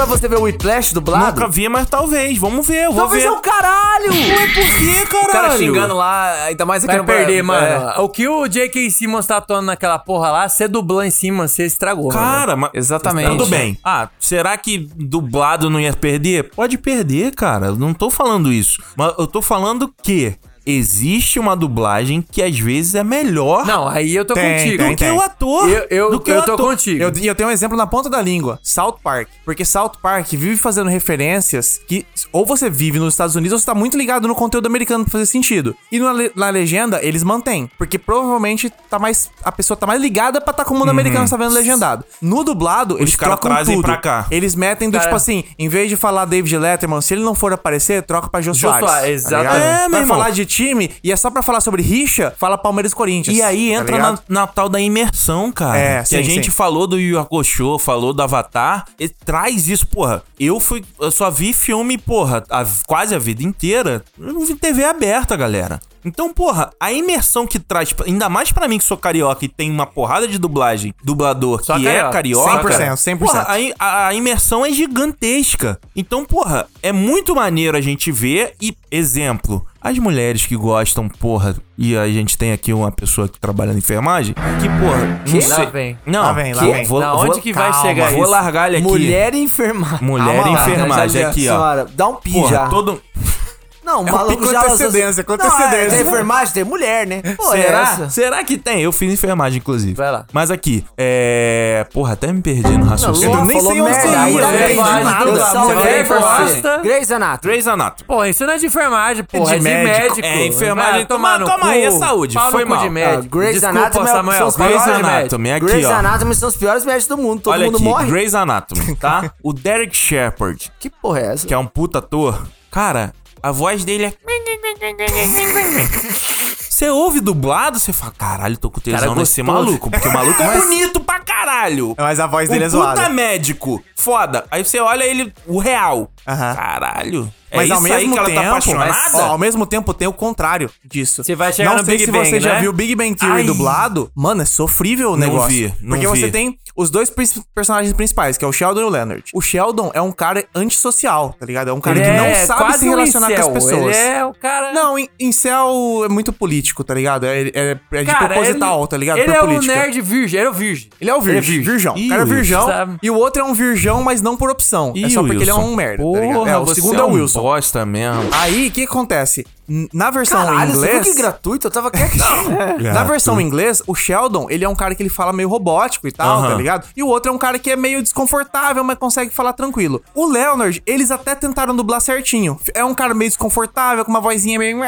Pra você ver o Whiplash dublado? Nunca vi, mas talvez. Vamos ver, eu vou Talvez ver. é o caralho! Ué, por quê, caralho? O cara xingando lá, ainda mais aqui Vai no perder, é, mano. O que o J.K. Simmons tá atuando naquela porra lá, você dublou em cima, você estragou. mano. Cara, mas. Exatamente. Tudo bem. Ah, será que dublado não ia perder? Pode perder, cara. Eu não tô falando isso. Mas eu tô falando que existe uma dublagem que às vezes é melhor Não, aí eu tô Tem, contigo. tem, do que tem. o ator. Eu, eu, do que eu o tô ator. contigo. Eu, e eu tenho um exemplo na ponta da língua, South Park. Porque South Park vive fazendo referências que ou você vive nos Estados Unidos ou você tá muito ligado no conteúdo americano pra fazer sentido. E na, na legenda, eles mantêm. Porque provavelmente tá mais, a pessoa tá mais ligada pra tá com o mundo americano tá vendo legendado. No dublado, eles caras trocam trazem tudo. pra cá. Eles metem do Cara- tipo assim, em vez de falar David Letterman, se ele não for aparecer, troca pra Jô Jô Soares. Soares, tá exatamente. É, meu Vai irmão. falar de time e é só pra falar sobre rixa, fala Palmeiras e Corinthians. E aí tá entra na, ligado? na tal da imersão, cara. É, que sim, a gente sim. falou do Hakusho, falou do Avatar, e traz isso, porra. Eu fui, eu só vi filme, porra, a- quase a vida inteira. Eu não vi TV aberta, galera. Então, porra, a imersão que traz, ainda mais pra mim que sou carioca e tem uma porrada de dublagem, dublador Só que carioca. é carioca. 100%, 100%. Porra, a, a- imersão é gigantesca. Então, porra, é muito maneiro a gente ver e, exemplo, as mulheres que gostam, porra, e a gente tem aqui uma pessoa que trabalha na enfermagem, que, porra, não Lá sei. vem. Não, Lá vem, lá que- vem. Vou, vou- onde que vai calma, chegar Vou isso? largar ele aqui. Mulher enfermagem. Mulher Calma lá, enfermagem aqui, ó. senhora, Dá um pi Porra, já. todo... Não, o É maluco com já... antecedência, com Não, é, antecedência. tem enfermagem, tem mulher, né? Pô, é Será? essa? Será que tem? Eu fiz enfermagem, inclusive. Vai lá. Mas aqui, é... Porra, até me perdi no raciocínio. eu nem falou sei onde merda, você ia, eu né? Enfermagem, pra você. gosta. Grey's Anatomy. Grey's Anatomy. Porra, isso não é de enfermagem, porra. É de médico. médico. É, enfermagem. Tomar cu. aí, é saúde. Foi mal. de médico. Ah, Grey's Anatomy é- são os médico. Anatomy, aqui, Grey's. Anatomy são os piores médicos do mundo. Todo Olha mundo aqui, morre. Grey's Anatomy, tá? o Derek Shepard, Que porra é essa? que é um puta ator, cara, a voz dele é... Você ouve dublado, você fala, caralho, tô com tesão Cara nesse maluco, porque o maluco é bonito pra caralho. Mas a voz dele o é zoada. puta médico, foda. Aí você olha ele, o real. Caralho. É Mas isso ao mesmo tempo, tá mas, ó, ao mesmo tempo tem o contrário disso. Você vai chegar Não no sei Big se Bang, você já né? viu Big Bang Theory Ai. dublado. Mano, é sofrível o Não negócio. vi, não porque vi. você tem os dois personagens principais, que é o Sheldon e o Leonard. O Sheldon é um cara antissocial, tá ligado? É um cara Ele que não é sabe se relacionar um com as pessoas. Ele é o cara... Não, em, céu é muito político, tá ligado? É, é- é de Cara, proposital, ele- tá ligado? Ele é um política. nerd virgem. Ele é o virgem. Ele é o virgem, virgão. O cara é virgão. E o outro é um virgão, mas não por opção. é Ih, só porque ele é um merda, Porra, tá ligado? É, o segundo é é o um Wilson. Bosta mesmo. Aí, o que acontece? Na versão Caralho, em você inglês... que gratuito? Eu tava quietinho. Na versão em inglês, o Sheldon, ele é um cara que ele fala meio robótico e tal, Aham. tá ligado? E o outro é um cara que é meio desconfortável, mas consegue falar tranquilo. O Leonard, eles até tentaram dublar certinho. É um cara meio desconfortável, com uma vozinha meio...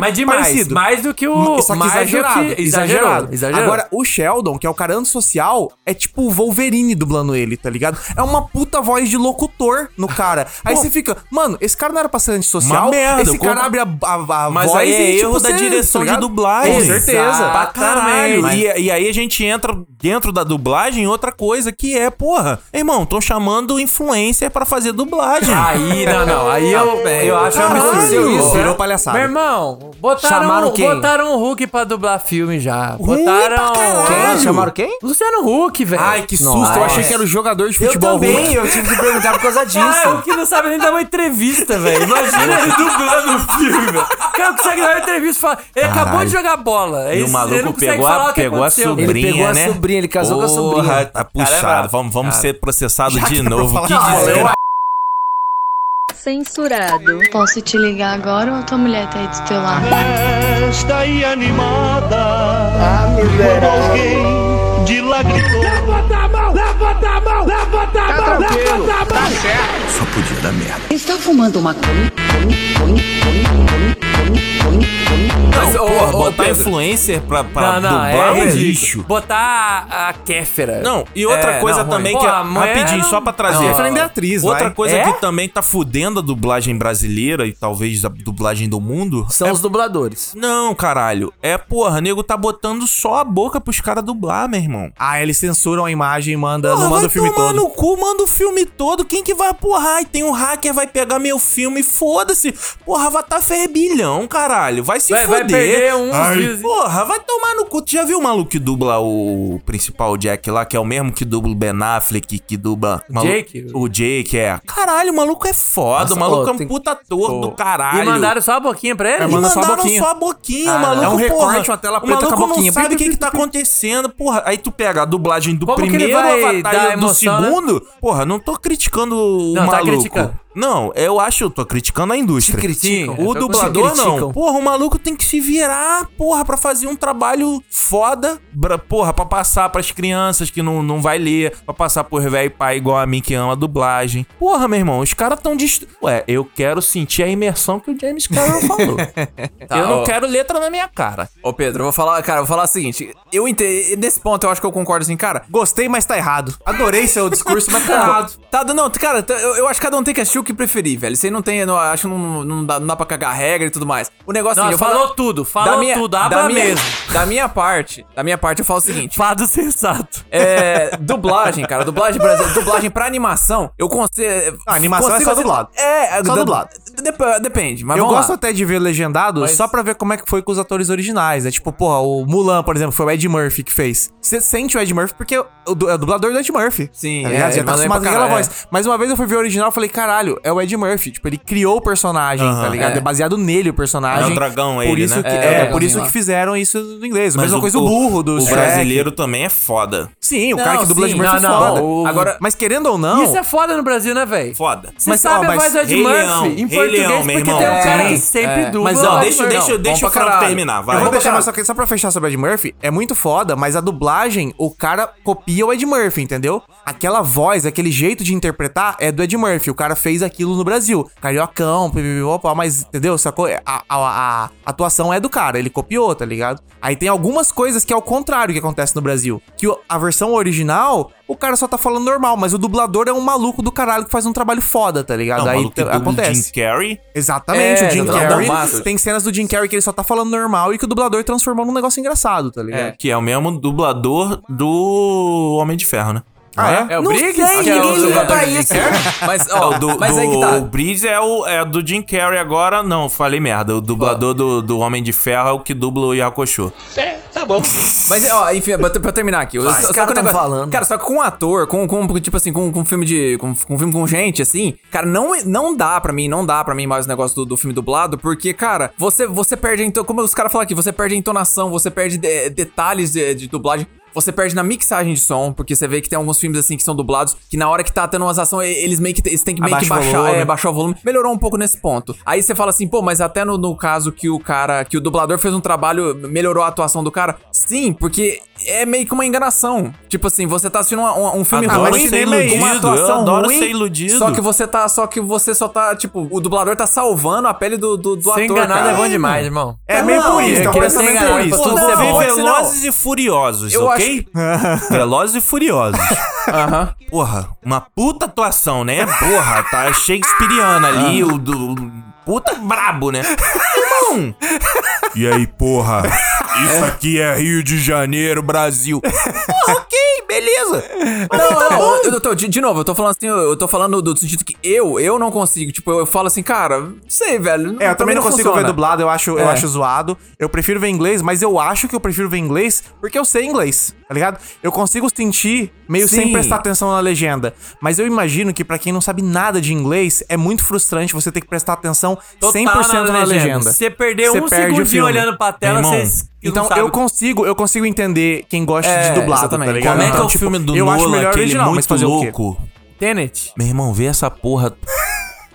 Mas demais. Parecido. Mais do que o... Só que mais do exagerado, que- exagerado. Exagerado. Agora, o Sheldon, que é o cara antissocial, é tipo o Wolverine dublando ele, tá ligado? É uma puta voz de locutor no cara. Aí você fica, mano, esse cara não era pra ser antissocial. Uma merda, Esse cara compro- abre a, a, a Mas voz aí é e, tipo, erro da você- direção tá de dublagem. Com certeza. Pra caralho. Mas- E, e aí a gente entra dentro da dublagem outra coisa que é, porra, irmão, tô chamando influencer pra fazer dublagem. Aí, não, não. Aí eu, eu acho Caralho, absurdo isso. virou palhaçada. Meu irmão, botaram, Chamaram quem? botaram o Hulk pra dublar filme já. Botaram. pra caralho. Quem? Chamaram quem? Luciano Huck, velho. Ai, que susto. Nossa. Eu achei que era o jogador de Eu futebol. também, eu tive que perguntar por causa disso. Ah, o que não sabe nem dar uma entrevista, velho. Imagina ele dublando o filme, velho. O cara consegue dar uma entrevista e falar. Ele acabou Caralho. de jogar bola. É E o maluco pegou a, pegou a sobrinha, Ele pegou a né? sobrinha, ele casou com a sobrinha. Porra, Tá é puxado. vamos vamos Cara. ser processados de novo. Que desgraça. censurado. Posso te ligar agora ou tua mulher tá aí do teu lado? Festa e animada. Ah, miserável. alguém de lá gritou. Levanta a mão, levanta a mão, levanta a mão, levanta a mão. Tá certo. Só podia dar merda. Está fumando maconha? Mas, influencer pra, pra Não, não, dublar é é, lixo. Botar a, a Kéfera. Não, e outra É, coisa não, também ruim. que é, Pô, rapidinho, só pra trazer. Não, Kéfera ainda é atriz, Outra vai. coisa É? que também tá fudendo a dublagem brasileira e talvez a dublagem do mundo. São é- os dubladores. Não, caralho. É, porra, nego tá botando só a boca pros caras dublar, meu irmão. Ah, eles censuram a imagem e manda, Porra, não manda vai o filme tomar todo. no cu, manda o filme todo. Quem que vai, porra, ai, tem um hacker, vai pegar meu filme, foda-se. Porra, Avatar ferbilhão, caralho. Vai se Vai- vai fuder. perder uns Ai, views. Porra, vai tomar no cu. Tu já viu o maluco que dubla o principal Jack lá, que é o mesmo que dubla o Ben Affleck, que dubla... malu- Jake? O Jake, é. Caralho, o maluco é foda. Nossa, o maluco ô, é um tem- puta ator do caralho. E mandaram só a boquinha pra ele? É, E manda só a mandaram boquinha. só a boquinha, Ah, o maluco, é um recorte, porra, uma tela o preta com a maluco boquinha. não sabe o que que tá acontecendo, porra. Aí tu pega a dublagem do Como primeiro Avatar dar e do emoção, né? segundo. Porra, não tô criticando o Não, tá maluco. criticando. Não, eu acho, eu tô criticando a indústria. Se criticam. O dublador não. Porra, o maluco tem que se virar, porra, pra fazer um trabalho foda, pra, porra, pra passar pras crianças que não, não vai ler, pra passar por velho pai igual a mim que ama a dublagem. Porra, meu irmão, os caras tão dist... Ué, eu quero sentir a imersão que o James Cameron falou. Tá, eu não ó. quero letra na minha cara. Ô, Pedro, eu vou falar, cara, eu vou falar o seguinte. Eu entendo. Nesse ponto, eu acho que eu concordo assim, cara. Gostei, mas tá errado. Adorei seu discurso, mas tá errado. Tá, não, cara, tá- eu, eu acho que cada um tem que assistir o que preferir, velho. Você não tem, não, acho que não, não, dá, não dá pra cagar regra e tudo mais. O negócio Não, assim, eu falou falo- tudo, falou tudo, abra da minha, mesmo. Da minha parte, da minha parte, eu falo o seguinte. Fado sensato. É. Dublagem, cara. Dublagem brasileira. Dublagem pra animação. Eu consigo. Ah, animação é só dublado. É, Só dublado. Dep- depende, mas eu vamos gosto lá. até de ver legendado Mas- só pra ver como é que foi com os atores originais. É tipo, porra, o Mulan, por exemplo, foi o Ed Murphy que fez. Você sente o Ed Murphy porque o é o dublador do Ed Murphy. Sim, tá é? Já ele tá acostumado com aquela voz. Mas uma vez eu fui ver o original e falei, caralho, é o Ed Murphy. Tipo, ele criou o personagem, tá ligado? É. é. baseado nele o personagem. É o dragão por ele, isso né? Que, É, é, o dragãozinho por isso lá. que fizeram isso no inglês. Mas Mesma coisa o burro do O Shrek. brasileiro também é foda. Sim, o Não, cara que dubla sim, Ed Murphy não, é não, foda. o- Agora, mas querendo ou não... Isso é foda no Brasil, né, velho? Foda. Você Mas, sabe ó, a voz do Ed Murphy Leão, em Rei português, Leão, meu porque irmão. tem um cara É, que sempre é. dubla. Mas, o ó, deixa, deixa, deixa falar caralho. terminar, vai. Eu vou deixar, mas só, só pra fechar sobre o Ed Murphy, é muito foda, mas a dublagem, o cara copia o Ed Murphy, entendeu? Aquela voz, aquele jeito de interpretar é do Ed Murphy. O cara fez aquilo no Brasil. Cariocão, pipipipopó, mas, entendeu? Sacou? A, a- a- a atuação é do cara, ele copiou, tá ligado? Aí tem algumas coisas que é o contrário que acontece no Brasil. Que o- a versão original, o cara só tá falando normal, mas o dublador é um maluco do caralho que faz um trabalho foda, tá ligado? Não, o Aí o acontece. Jim Carrey. Exatamente, É, o Jim. Carrey. Tem cenas do Jim Carrey que ele só tá falando normal e que o dublador transformou num negócio engraçado, tá ligado? É, que é o mesmo dublador do Homem de Ferro, né? Ah, é? É o Não Briggs? sei, Que é o ninguém liga dublador pra isso. Mas, É, ó, o do, mas do, aí que tá. o Breeze é o é do Jim Carrey agora. Não, falei merda. O dublador do, do Homem de Ferro é o que dubla o Yakusho. Mas, ó, enfim, pra, pra terminar aqui. Só, só tão negócio- falando. Cara, só que com um ator, com, com tipo assim, com, com filme de. Com, com filme com gente, assim, cara, não, não dá pra mim, não dá pra mim mais o negócio do, do filme dublado, porque, cara, você, você perde. Então, como os caras falam aqui, você perde a entonação, você perde de- detalhes de, de dublagem. Você perde na mixagem de som, porque você vê que tem alguns filmes assim que são dublados, que na hora que tá tendo umas ações, eles meio que eles têm que meio que Abaixa o baixar, volume. é, baixar o volume. Melhorou um pouco nesse ponto. Aí você fala assim, pô, mas até no, no caso que o cara, que o dublador fez um trabalho, melhorou a atuação do cara. Sim, porque é meio que uma enganação. Tipo assim, você tá assistindo uma- uma- um filme Adoro ruim, ser uma iludido, atuação eu adoro ruim, ser iludido. Só que você tá, só que você só tá, tipo, o dublador tá salvando a pele do, do, do Ser ator, enganado cara. é bom demais, irmão. É meio por isso, é é um que ser ser pode ser não. Velozes e Furiosos, Eu ok? Velozes e Furiosos. Aham. Porra, uma puta atuação, né? Porra, tá Shakespeareana ali, o do. Puta brabo, né? Irmão! E aí, porra? Isso aqui é Rio de Janeiro, Brasil. Porra, ok, beleza. Não, não, eu tô, de, de novo, eu tô falando assim, eu, eu tô falando do, sentido que eu, eu não consigo, tipo, eu, eu falo assim, cara, não sei, velho. É, eu também não consigo funciona. ver dublado, eu acho, eu É. acho zoado. Eu prefiro ver inglês, mas eu acho que eu prefiro ver inglês porque eu sei inglês, tá ligado? Eu consigo sentir meio sem Sim. prestar atenção na legenda. Mas eu imagino que pra quem não sabe nada de inglês, é muito frustrante você ter que prestar atenção 100% na legenda. Se você perder Você um perde segundinho olhando pra tela, vocês. Então eu consigo, eu consigo entender quem gosta É, de dublado, exatamente. tá ligado? Como é que o tipo, filme do eu Nolan, acho melhor aquele original, mas muito fazer louco? Tenet. Meu irmão, vê essa porra.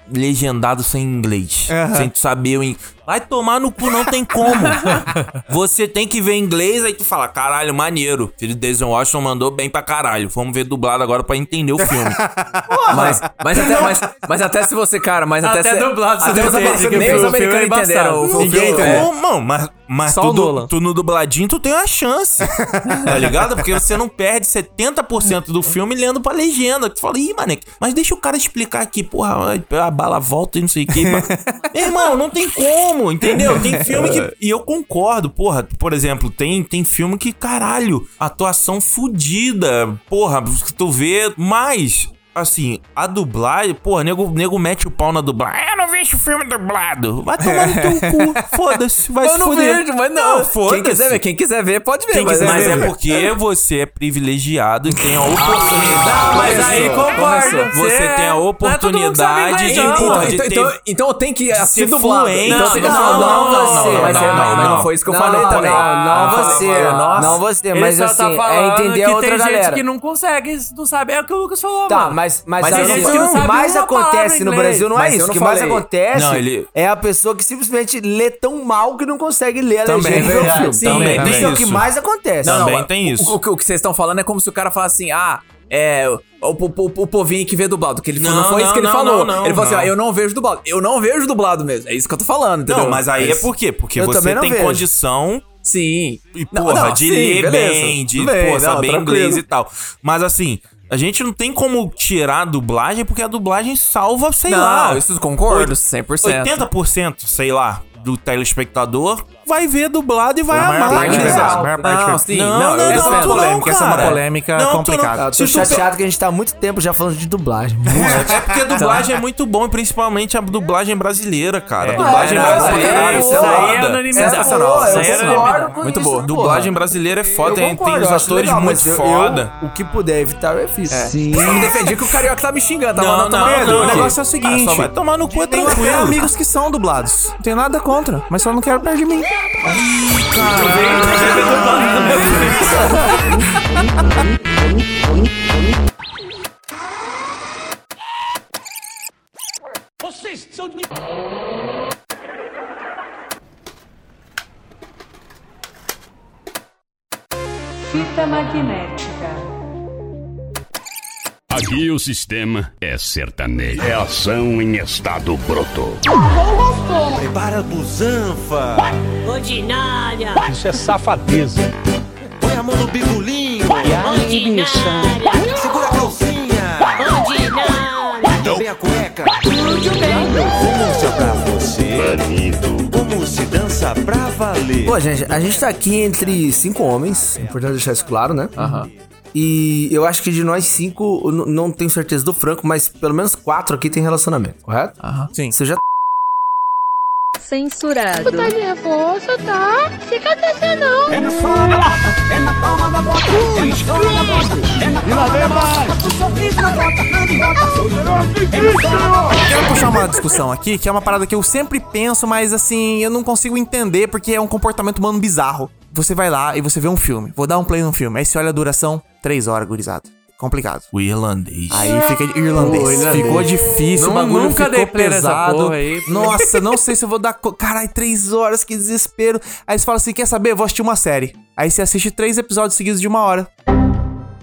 legendado sem inglês. Sem tu saber o inglês. Vai tomar no cu, não tem como. Você tem que ver inglês, aí tu fala, caralho, maneiro. Filho de Denzel Washington mandou bem pra caralho. Vamos ver dublado agora pra entender o filme. Mas, mas, até, mas, mas até se você, cara, mas até, Até se, dublado você até você- entende que nem os americanos entenderam. o Ninguém tem É. mano, mas, mas Só tu, o du- Nolan. tu no dubladinho, tu tem uma chance. tá ligado? Porque você não perde 70% do filme lendo pra legenda. Tu fala, ih, mané, mas deixa o cara explicar aqui, porra, a bala volta e não sei o quê. Meu irmão, não tem como, entendeu? Tem filme que. E eu concordo, porra, por exemplo, tem, tem filme que, caralho, atuação fodida. Porra, tu vê, mas. Assim, a dublagem, porra, nego, nego mete o pau na dublagem. Ah, Eu não vejo filme dublado. Vai tomar no teu cu. Foda-se, vai Eu se não foder. vejo, mas não. foda-se. quem quiser ver, quem quiser ver, pode ver. Quem mas, quiser, mas é ver. porque você é privilegiado e tem a oportunidade. Mas aí concordo. Você é- tem a não é oportunidade inglês, de, não. porra, de então, ter- então, então tem que ser fluente. Então, você- Não, não, não, não, você. não, mas é- não, mas não foi isso que eu Não, falei não, também. Não, você. nossa. Não você, mas assim, tá é entender a outra tem galera. gente que não consegue, não sabe. É o que o Lucas falou, Tá, mano. Mas, mas, Mas assim, o não mais acontece no. Brasil não Mas é isso. não O que mais falei. acontece Não, ele- é a pessoa que simplesmente lê tão mal que não consegue ler a Também, legenda ver o verdade. filme. Sim, também tem isso é o que mais acontece. Não, Também mas tem isso. O, o que- o que vocês estão falando é como se o cara falasse assim, ah, é. O, o, o, o povinho que vê dublado. Que ele, não, Não, foi isso que ele não, falou. não, não, ele falou assim, não. ah, eu não vejo dublado. Eu não vejo dublado mesmo. É isso que eu tô falando, entendeu? Não, mas aí é isso. por quê? Porque Eu você também não tem vejo. condição Sim. e, Não, porra, não, de sim, ler beleza. bem, de bem, não, saber tranquilo. inglês e tal. Mas assim, a gente não tem como tirar a dublagem, porque a dublagem salva, sei Não, lá. isso eu concordo, oit- 100%. 80%, sei lá, do telespectador vai ver dublado e vai A maior amar. parte é essa, a maior parte Não, é- sim. Não, Não, não, eu não, essa é uma tu polêmica, essa é uma polêmica Não, não- complicada. Eu tô Se tu chateado que a gente tá há muito tempo já falando de dublagem. É porque a dublagem é muito bom, e principalmente a dublagem brasileira, cara. A dublagem é, brasileira é, é, isso aí é foda. unanimidade. Eu é Muito boa. Dublagem brasileira é foda, Eu tem, os eu atores muito eu- foda. eu- o que puder evitar, eu fiz. Sim. Só me defendi que o carioca tá me xingando. Tá Não, mandando não, não, O negócio é o Ah, seguinte. vai tomar no cu, é tranquilo. amigos que são dublados. Não tenho nada contra, mas só não quero perto de mim. Vocês são de... Fita magnética. Aqui o sistema é sertanejo. É ação em estado broto. Prepara a busanfa. Ordinária, Isso é safadeza. Põe a mão no bigolinho. ordinária, Segura a calcinha. ordinária. Também a cueca. Vou mostrar pra você como se dança pra valer. Pô, gente, a gente tá aqui entre cinco homens. É importante deixar isso claro, né? Aham. E eu acho que de nós cinco, não tenho certeza do Franco, mas pelo menos quatro aqui tem relacionamento, correto? Aham. Sim. Você já Censurado. nervoso, tá? Fica desse não. Quero puxar uma discussão aqui, que é uma parada que eu sempre penso, mas assim, eu não consigo entender porque é um comportamento humano bizarro. Você vai lá e você vê um filme. Vou dar um play num filme. Aí você olha a duração, três horas, gurizada. Complicado. O irlandês. Aí fica irlandês. Pô, irlandês. Ficou difícil, Não- o bagulho nunca ficou dei pesado. aí. Nossa, não sei se eu vou dar. co- Caralho, três horas, que desespero. Aí você fala assim: quer saber? Eu vou assistir uma série. Aí você assiste três episódios seguidos de uma hora.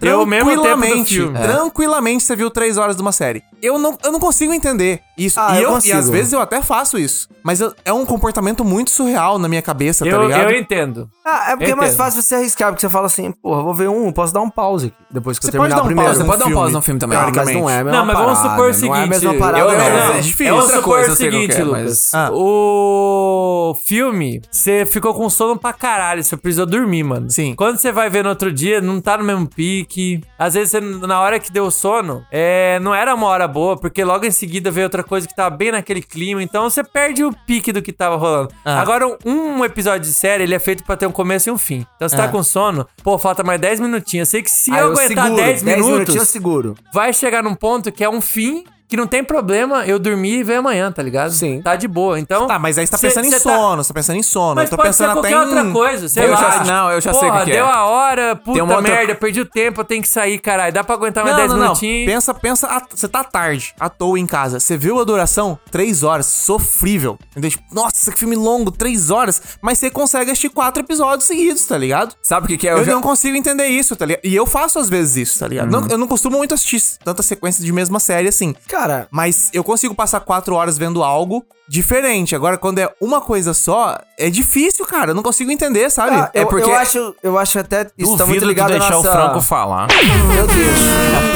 É o mesmo do Tranquilamente, filme. tranquilamente você viu três horas de uma série. Eu não, eu não consigo entender isso. Ah, e, eu eu, e às vezes eu até faço isso. Mas eu- é um comportamento muito surreal na minha cabeça, tá Eu, ligado? eu entendo. Ah, é porque é Eu mais fácil você arriscar, porque você fala assim, porra, vou ver um, posso dar um pause aqui, depois que Você eu terminar pode dar o um primeiro. pause Você pode dar um pause no filme também. Ah, mas não é a mesma Não, mas vamos parada, supor o Não é a seguinte. mesma parada, eu, não. eu, é é difícil. Vamos Outra supor coisa, o eu seguinte, que é, Lucas. mas- Ah. O filme, você ficou com sono pra caralho. Você precisou dormir, mano. Sim. Quando você vai ver no outro dia, não tá no mesmo pique. Às vezes, na hora que deu sono, é, não era uma hora boa, porque logo em seguida veio outra coisa que tava bem naquele clima. Então você perde o pique do que tava rolando. Ah. Agora, um, episódio de série, ele é feito pra ter um começo e um fim. Então você tá Ah. com sono, pô, falta mais 10 minutinhos. Eu sei que se Ah, eu eu aguentar seguro, 10 10 minutos, eu seguro. vai chegar num ponto que é um fim que não tem problema eu dormir e ver amanhã, tá ligado? Sim. Tá de boa. Então. Tá, mas aí você tá cê- pensando em cê sono, você tá pensando em sono. Mas eu tô pode pensando ser até qualquer em... outra coisa, sei Eu lá. já- não, eu já sei o Porra, que que é. deu a hora, puta uma outra- merda, perdi o tempo, eu tenho que sair, caralho. Dá pra aguentar mais Não, 10 não, não. minutinhos. Pensa, pensa, ah, você tá tarde, à toa em casa. Você viu a duração? Três horas, sofrível. Entendeu? Tipo, nossa, que filme longo, três horas. Mas você consegue assistir quatro episódios seguidos, tá ligado? Sabe o que, que é? Eu, Eu já- não consigo entender isso, tá ligado? E eu faço às vezes isso, tá ligado? Uhum. Não- eu não costumo muito assistir tanta sequência de mesma série assim. Cara. Mas eu consigo passar quatro horas vendo algo diferente. Agora, quando é uma coisa só, é difícil, cara. Eu não consigo entender, sabe? Ah, eu, eu acho, eu acho até isso tá muito Duvido ligado à deixar nossa... o Franco falar. Meu Deus.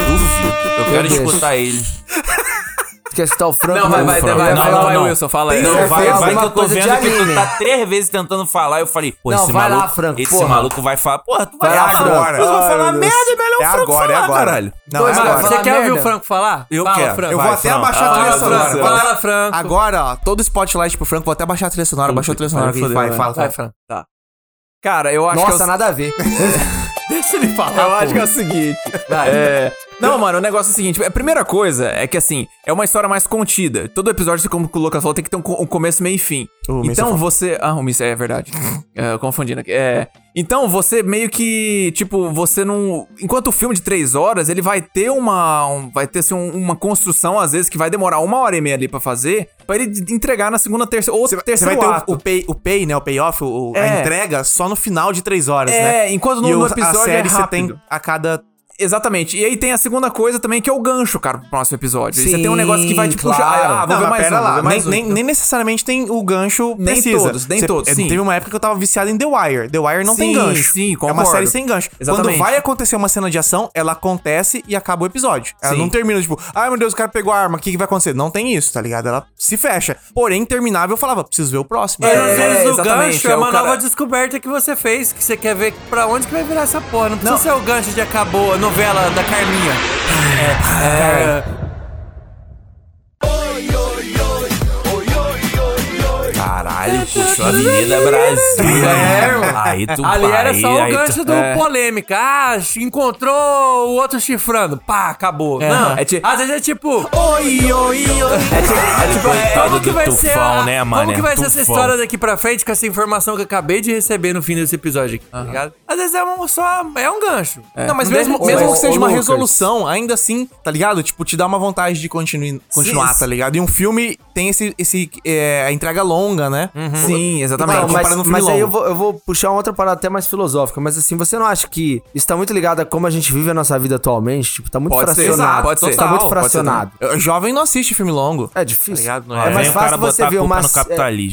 Duvido. Eu Meu quero Deus. escutar ele. Quer citar o Franco? Não, vai, vai, vai, Vai vai, vai, Wilson, fala aí. Não, Vai vai, que eu tô coisa de vendo que tu tá três vezes tentando falar. Eu falei, pô, Não, esse vai lá, maluco, Franco, esse maluco vai falar. Porra, tu vai, Vai lá, agora. Eu vou falar merda, é melhor o É Franco agora, é falar, agora. caralho. Não, Pois é é, agora. Você quer ouvir o Franco falar? Eu Fala, quero. Franco. Eu Vai, vou até abaixar a trilha sonora. Fala, Franco. Agora, ó, todo spotlight pro Franco, vou até baixar a trilha sonora. Baixou a trilha sonora Vai, fala, Vai. Franco. Cara, eu acho Nossa, que é o... nada a ver. Deixa ele falar. Eu pô. acho que é o seguinte. Vai. É. Não, mano, o negócio é o seguinte: a primeira coisa é que assim, é uma história mais contida. Todo episódio, como o Lucas falou, tem que ter um, um começo, meio e fim. O Mr. então você. Ah, o Miss é verdade. É, confundindo aqui. É. Então você meio que. Tipo, você não. Enquanto o filme de três horas, ele vai ter uma. um- vai ter assim, um- uma construção, às vezes, que vai demorar uma hora e meia ali pra fazer. Pra ele entregar na segunda, terceira. Ou Você terceiro vai ter ato. o, o pay, o pay, né? O payoff, o, a É. entrega só no final de três horas, É, né? enquanto no- E no episódio a série é você tem rápido. a cada Exatamente. E aí tem a segunda coisa também, que é o gancho, cara, pro próximo episódio. Aí você tem um negócio que vai te claro. puxar. Ah, vou Não, ver mas mais pera um, lá, mais nem, um. nem, nem necessariamente tem o gancho Nem precisa. todos, nem Você- todos, é, sim. Teve uma época que eu tava viciado em The Wire. The Wire não tem Sim, gancho. sim, É uma concordo. série sem gancho. Exatamente. Quando vai acontecer uma cena de ação, ela acontece e acaba o episódio. Ela Sim. não termina, tipo, ai meu Deus, o cara pegou a arma, o que, que vai acontecer? Não tem isso, tá ligado? Ela se fecha. Porém, terminável, eu falava, preciso ver o próximo. Mas É, às vezes o gancho é é o uma cara- nova descoberta que você fez, que você quer ver pra onde que vai virar essa porra. Não precisa Não. ser o gancho de acabou a novela da Carminha. É. Caralho, puxou a Avenida Brasil. É. Aí tu Ali era só o aí tu- gancho do é. polêmica. Ah, encontrou o outro chifrando. Pá, acabou. É, Não, é ti- às vezes é tipo. Oi, oi, oi. É tipo, é tipo, é- Como que vai ser tufão, a, né, Como que vai ser essa Tufão. história daqui pra frente com essa informação que eu acabei de receber no fim desse episódio aqui, tá ligado? Às vezes é um, só... É um gancho. Não, mas mesmo, mesmo que seja uma resolução, ainda assim, tá ligado? Tipo, te dá uma vontade de continue, continuar, Sim. tá ligado? E um filme tem esse, esse é, a entrega longa, né? Sim, exatamente. Não, mas, um mas aí eu vou, eu vou puxar uma outra parada até mais filosófica. Mas assim, você não acha que isso tá muito ligado a como a gente vive a nossa vida atualmente? Tipo, tá muito Pode ser, fracionado. exato, pode ser. Tá muito ser fracionado. Jovem não assiste filme longo. É difícil. Tá ligado? Ah, É mais fácil você ver uma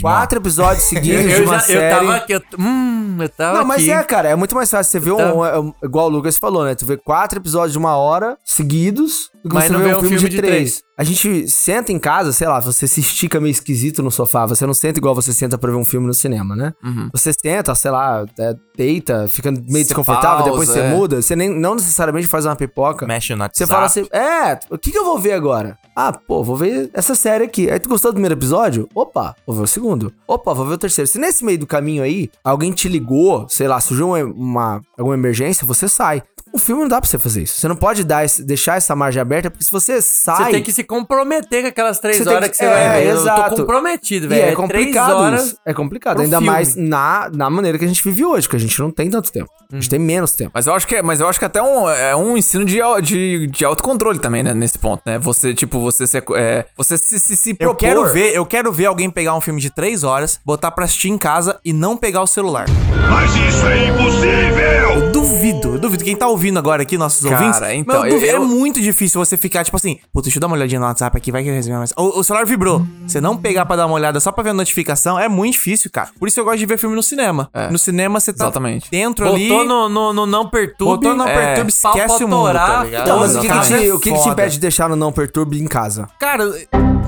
quatro episódios seguidos de Eu, uma já, série. eu tava aqui, eu, hum, eu tava Não, mas aqui. é, cara, é muito mais fácil você ver um, Então- é um- igual o Lucas falou, né? Tu vê quatro episódios de uma hora seguidos do que Mas você não vê um um filme, filme de, de três. três. A gente senta em casa, sei lá, você se estica meio esquisito no sofá, você não senta igual você senta pra ver um filme no cinema, né? Uhum. Você senta, sei lá, é, deita, fica meio desconfortável, pausa, depois você é. muda, você nem, não necessariamente faz uma pipoca. Mexe no WhatsApp. Você fala assim, é, o que, que eu vou ver agora? Ah, pô, vou ver essa série aqui. Aí tu gostou do primeiro episódio? Opa, vou ver o segundo. Opa, vou ver o terceiro. Se nesse meio do caminho aí, alguém te ligou, sei lá, surgiu uma, uma- alguma emergência, você sai. O filme não dá pra você fazer isso. Você não pode dar esse- deixar essa margem aberta, porque se você sai... Você tem que se comprometer com aquelas três Você horas que- que, você é, vai ver. Eu exato. tô comprometido, velho. é três complicado horas isso. É complicado. Ainda filme. mais na, na maneira que a gente vive hoje, porque a gente não tem tanto tempo. A gente tem menos tempo. Mas eu acho que é, mas eu acho que até um, é um ensino de, de, de autocontrole também, né? Nesse ponto, né? Você, tipo, você se, é, você se, se, se Eu propor- quero ver, eu quero ver alguém pegar um filme de três horas, botar pra assistir em casa e não pegar o celular. Mas isso é impossível! Eu duvido, eu duvido. Quem tá ouvindo agora aqui, nossos Cara, ouvintes, então, meu, eu duvido- eu- é muito difícil você ficar, tipo assim, puta, deixa eu dar uma olhadinha no WhatsApp aqui, vai que eu recebi uma mensagem. O, o celular vibrou. Você não pegar pra dar uma olhada só pra ver a notificação é muito difícil, cara. Por isso eu gosto de ver filme no cinema. No cinema você tá Exatamente. dentro ali. Botou no, no, no não perturbe. Botou no não é, perturbe, esquece o mundo, tá ligado? Então, mas o que, que, te, é o que que te impede de deixar no não perturbe em casa? Cara,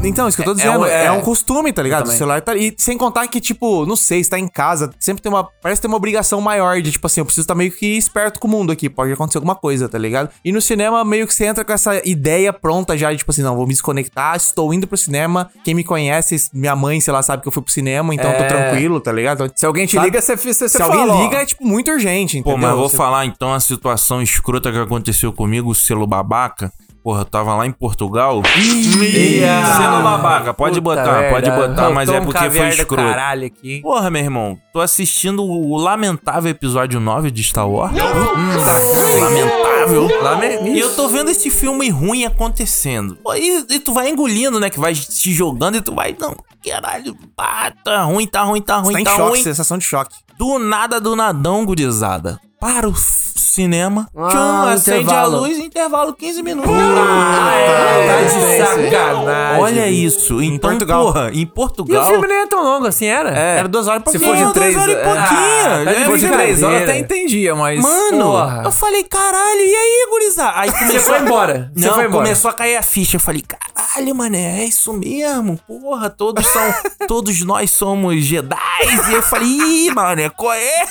então, isso que eu tô dizendo, um- é, é. um costume, tá ligado? O celular tá. E sem contar que, tipo, não sei, você tá em casa, sempre tem uma. Parece ter uma obrigação maior de, tipo assim, eu preciso estar meio que esperto com o mundo aqui, pode acontecer alguma coisa, tá ligado? E no cinema, meio que você entra com essa ideia pronta já de, tipo assim, não, vou me desconectar, estou indo pro cinema. Quem me conhece, minha mãe, sei lá, sabe que eu fui pro cinema, então eu tô É. tranquilo, tá ligado? Se alguém te Sabe? liga, você, você, Se alguém ó. liga, é, tipo, muito urgente, Pô, entendeu? mas eu vou Você- falar então a situação escrota que aconteceu comigo, o selo babaca. Porra, eu tava lá em Portugal. Ia. Sendo babaca, pode Puta botar, merda. pode botar, mas é um porque foi escroto. caralho aqui. Porra, meu irmão, tô assistindo o lamentável episódio 9 de Star Wars. Hum, lamentável. Lame- E eu tô vendo esse filme ruim acontecendo. E, e tu vai engolindo, né? Que vai te jogando e tu vai, não, caralho, ah, tá ruim, tá ruim, tá ruim, Tá em tá choque, ruim. sensação de choque. Do nada, do nadão, gurizada. Para o cinema, Ah, tchum, acende intervalo. a luz, intervalo 15 minutos. Ah, é, tá de sacanagem. Olha isso. Então, Portugal. porra, em E Portugal... o filme nem é tão longo assim, era? É. Era duas horas e Se pouquinho. for de Não, três duas horas e é. pouquinho. tá de É, Se de brincadeira. três horas até entendia, mas. Mano, Porra. eu falei, caralho, e aí, gurizada? Aí Você começou... foi embora. Você Não, foi embora. começou a cair a ficha. Eu falei, caralho, mané, é isso mesmo. Porra, todos são. todos nós somos Jedi. E eu falei, ih, mané, qual é?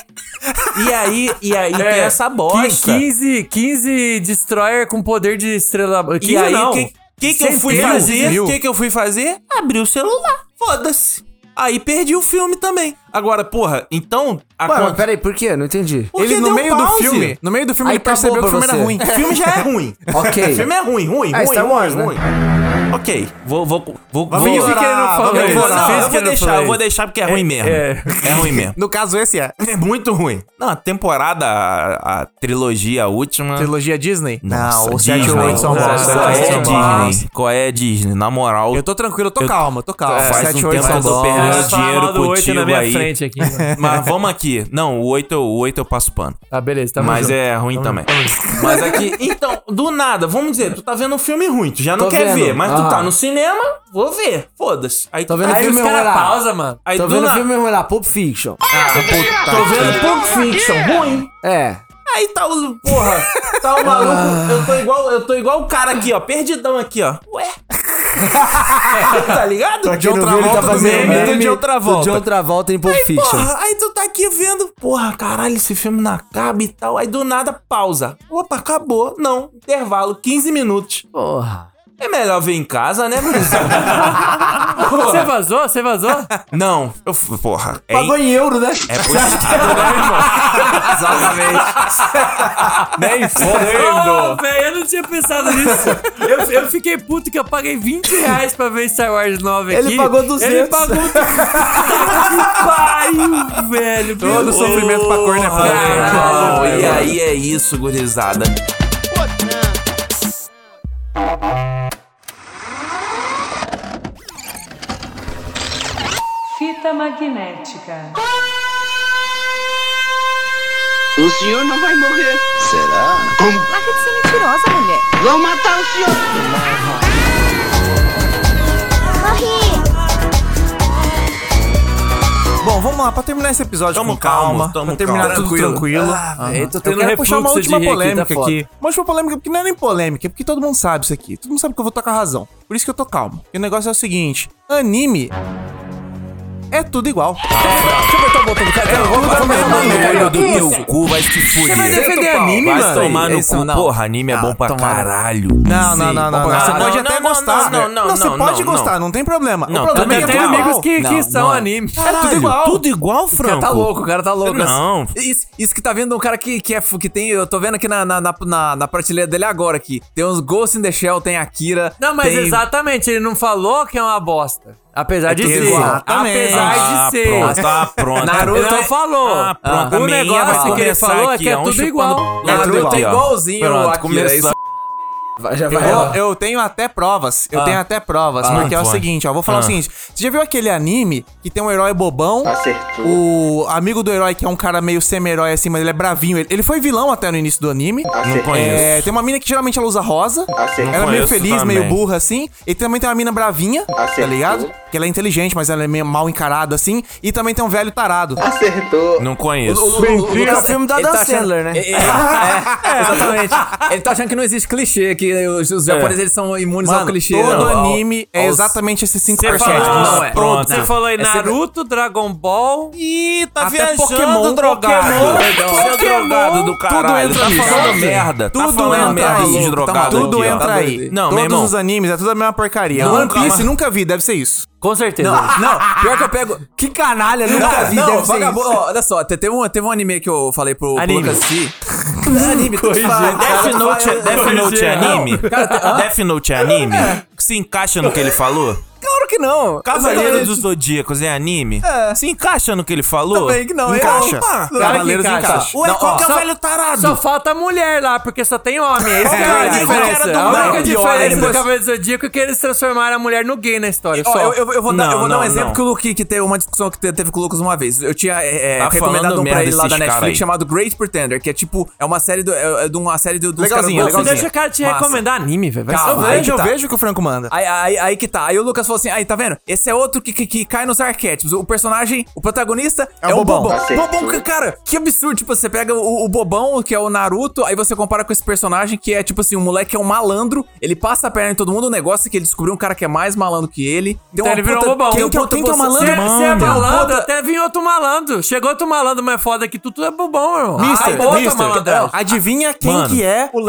E aí, e aí tem essa bosta. 15, 15 Destroyer com poder de estrela. 15 E aí, não. o que, que, que eu fui mil, fazer? O que, que eu fui fazer? Abri o celular. Foda-se. Aí perdi o filme também. Agora, porra, então. A Ué, mas con- peraí, por quê? Não entendi. Porque Ele, no meio do filme, no meio do filme, Aí ele tá percebeu que o filme pra era você. ruim. O filme já é ruim. Ok. O filme é ruim, ruim, É ruim, Star ruim, Wars, né? ruim. Ok, vou, vou, vou, vou, Finge que ele não falou eu vou, não, eu vou deixar, eu vou deixar porque é ruim mesmo. é. É ruim mesmo. No caso, esse é. É muito ruim. Não, a temporada, a, a trilogia, última. Trilogia Disney? Nossa, não, o 7 e o Disney. 8 são Nossa, bons. Qual é. Disney? Qual é Disney? Na moral. Eu tô tranquilo, eu tô Eu- calma, tô calma. É, faz 7 e um 8 tempo que são eu tô bons. perdendo dinheiro contigo na minha aí. frente aqui, mano. Mas vamos aqui. Não, o 8, eu- o 8 eu passo pano. Tá, beleza, tá Mas é ruim também. Mas aqui, então, do nada, vamos dizer, tu tá vendo um filme ruim, tu já não Tô quer vendo. ver, mas tu Aham. tá no cinema, vou ver, foda-se. Aí Tô vendo tá o Aí filme os caras pausa, mano. Aí Tô do vendo o nada- filme ruim lá, Pulp Fiction. Tô vendo Pulp Fiction, ruim. É. Aí tá o. Porra, tá o maluco. Eu tô igual, eu tô igual o cara aqui, ó. Perdidão aqui, ó. Ué. tá ligado? Aqui no vídeo tá fazendo meme do meme de outra volta. do De outra volta em Pulp Aí, Fiction. porra, aí tu tá aqui vendo, porra, caralho, esse filme não acaba e tal. Aí do nada, pausa. Opa, acabou. Não, intervalo, 15 minutos. Porra. É melhor ver em casa, né, gurizada? Você vazou? Você vazou? Não, eu, porra. É, Pagou em euro, né? é puxado, né, irmão? Exatamente. Nem fodendo. Oh, velho, eu não tinha pensado nisso. Eu, eu fiquei puto que eu paguei 20 reais pra ver Star Wars 9 aqui. Ele pagou 200. Ele pagou... que pariu, velho. Todo meu sofrimento pra cor, né? Caralho, velho. e aí é isso, gurizada. Fita magnética. O senhor não vai morrer. Será? Como? Larga de ser mentirosa, mulher. Vão matar o senhor. Bom, vamos lá, pra terminar esse episódio Tamo com calma, calmo, tamo pra terminar calmo. tudo tranquilo. Ah, velho, tô eu tendo quero puxar uma última aqui, polêmica tá foda. aqui. Uma última polêmica, porque não é nem polêmica, é porque todo mundo sabe isso aqui. Todo mundo sabe que eu vou tocar razão. Por isso que eu tô calmo. Porque o negócio é o seguinte: anime é tudo igual. Deixa eu botar o botão do cara. Vai começar tomar no teu cu, vai se fuder. Você vai defender Vai anime, Vai mano? tomar no cu, porra, anime é Ah, bom pra caralho. Não, não, não, não. Você pode até gostar. não, não, não, você pode gostar, não. tem problema. Não, o problema é que Tem tudo amigos igual. que, são anime. É tudo igual. Tudo igual, O Franco? cara tá louco, o cara tá louco. Não. Isso, que tá vendo um cara que, que, é, que tem. Eu tô vendo aqui na, na, na, na- na prateleira dele agora aqui. Tem uns Ghost in the Shell, tem Akira. Não, mas tem... exatamente, ele não falou que é uma bosta. Apesar de ser. Exatamente. Apesar Ah, de ser. pronto, tá pronto. Naruto não falou. Ah, pronto. o a meinha negócio que ele falou é que é um tudo igual. É Naruto é igual. igualzinho Pronto, o começou. Isso vai- já vai. Eu, eu tenho até provas. Eu Ah. tenho até provas. Ah, porque é o vai. seguinte, ó. Vou falar Ah. o seguinte. Você já viu aquele anime que tem um herói bobão? Acertou. O amigo do herói, que é um cara meio semi-herói assim, mas ele é bravinho. Ele, ele foi vilão até no início do anime. Não É, conheço. tem uma mina que geralmente ela usa rosa. Acertou. Ela é meio feliz, também. meio burra assim. E também tem uma mina bravinha, tá Acertou. ligado? Que ela é inteligente, mas ela é meio mal encarada assim. E também tem um velho tarado. Acertou. Não conheço. É o filme da Ele Dan tá Sandler, né? É, é, é, exatamente. Ele tá achando que não existe clichê, que os, os japoneses eles são imunes ao Mano, clichê. todo ao- ao- anime é aos- exatamente esses 5%. Você falou, não é. Pronto. Você falou aí É Naruto, Dragon Ball. Ih, tá Até viajando, Pokémon, drogado. Pokémon, Seu drogado do caralho. entra tá nisso. falando merda. tá Tudo falando entra merda aí. de Tá drogado Tudo aqui, ó. entra Tá aí. Não, Todos os animes é tudo a mesma porcaria. Não, One Piece nunca vi, deve ser isso. Com certeza. Não, não, pior que eu pego. Que canalha, nunca vi. Não, vagabundo. ó, olha só, te- teve um, teve um anime que eu falei pro. Lucas assistir. É anime, tu faz. Death Note, é- Death Note é Não, anime? cara? Death Note é anime? Se encaixa no que ele falou? Claro que não. Cavaleiro dos Zodíacos é anime? É. Se encaixa no que ele falou? Também que não. Encaixa. Opa, Claro que Cavaleiros encaixa. encaixa. Ué, Não, qual ó, que é o só- velho tarado? Só falta mulher lá, porque só tem homem. É isso que é a diferença. do A única diferença do Cavaleiro do Zodíaco é que eles transformaram a mulher no gay na história. Ó, Só. eu, eu- eu vou dar, Não, eu vou dar um não, exemplo que o Luke, que teve uma discussão que te- teve com o Lucas uma vez. Eu tinha é, é, Tá recomendado um pra ele lá da Netflix chamado Great Pretender, que é tipo, é uma série do, é, é de uma série do, dos Legalzinho, caras- Você legalzinho. deixa o cara te recomendar anime, velho. Eu aí fuder. vejo, que eu tá. vejo o que o Franco manda. Aí que tá. Aí o Lucas falou assim: aí, tá vendo? Esse é outro que, que, que cai nos arquétipos. O personagem, o protagonista é, É o bobão. bobão. Bobão, que, cara, que absurdo. Tipo, você pega o, o bobão, que é o Naruto, aí você compara com esse personagem que é, tipo assim, um moleque que é um malandro. Ele passa a perna em todo mundo. O negócio é que ele descobriu um cara que é mais malandro que ele. Então ele virou um bobão. tem Quem que é- quem que é o malandro? Você você é um malandro, puta- até vinha outro malandro. Chegou outro malandro mais foda que tu, tu é bobão, irmão. Mister, Acabou a tua Mister, malandragem. adivinha quem Mano, que é o, o,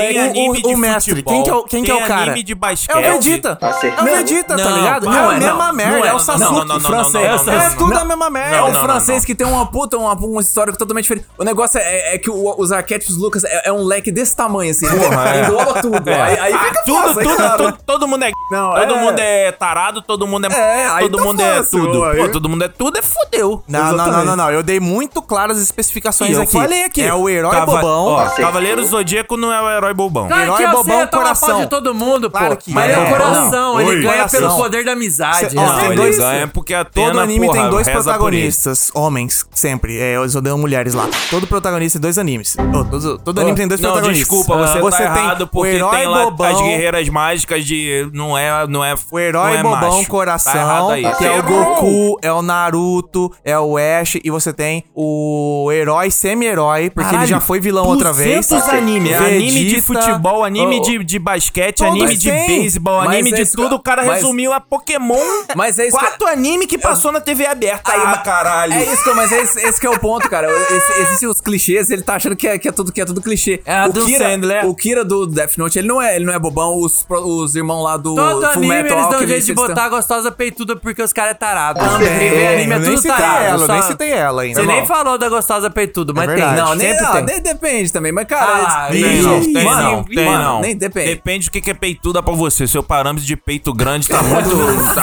de o mestre? futebol, Quem que é o, quem que é o cara? anime de basquete. É o Vegeta. É o Vegeta, tá ligado? não é a é, mesma não, merda, não é é. o Sasuke Não, não, não, não, francês. não, não, não, É tudo não. a mesma merda. É não, francês não. que tem uma puta, uma, uma história totalmente diferente. O negócio é, é que o- os arquétipos Lucas é, é um leque desse tamanho, assim. Porra, é. Engloba tudo. Aí, aí fica Tudo, fácil, tudo, cara. tudo, todo mundo é. Não, todo é. mundo é tarado, todo mundo é. É, aí todo tá mundo fácil, é tudo. aí. Pô, todo mundo é tudo, é fodeu. Não, não, não, não, não. Eu dei muito claras as especificações eu aqui. falei aqui. É o herói Cava- bobão. Ó, Cavaleiro Zodíaco não é o herói bobão. Herói bobão, coração. de todo mundo, pô. Claro que Mas é. é o coração, ele ganha pelo poder da amizade. Cê- ó, né? tem ele dois- ganha porque a Atena, Todo anime porra, tem dois protagonistas, homens, sempre. É, eles odeiam mulheres lá. Todo protagonista tem dois animes. Oh, todo, todo anime tem dois não, protagonistas. desculpa, você, Ah, tá errado o porque herói tem lá bobão, as guerreiras mágicas de... Não é, não é O herói não é bobão macho. coração, Tá errado aí. que é o Goku, é o Naruto, é o Ash, e você tem o herói semi-herói, porque ele já foi vilão outra vez. 200 anime, é anime de futebol, anime Oh, de, de basquete, anime de beisebol, anime é de tudo. O cara resumiu a Pokémon. Mas é isso que- Quatro anime que passou na TV aberta. Aí, ah, caralho. É isso, que, eu- mas é esse, esse que é o ponto, cara. Esse- Existem os clichês, ele tá achando que é, que é tudo que é tudo clichê. É a o do Kira, Sandler. o Kira do Death Note, ele não é, ele não é bobão. Os, os irmãos lá do Todo Full anime Metal eles dão jeito de botar a gostosa peituda porque os caras é tarado. Também. Anime é Eu nem tudo tarado. ela, eu só- nem citei ela ainda. Você nem falou da gostosa peituda, mas tem. Não, nem, tem. nem depende também, mas cara. Ah, é- Tem não, tem não, tem não. Nem depende. Depende do que que é peituda pra você. Seu parâmetro de peito grande tá muito,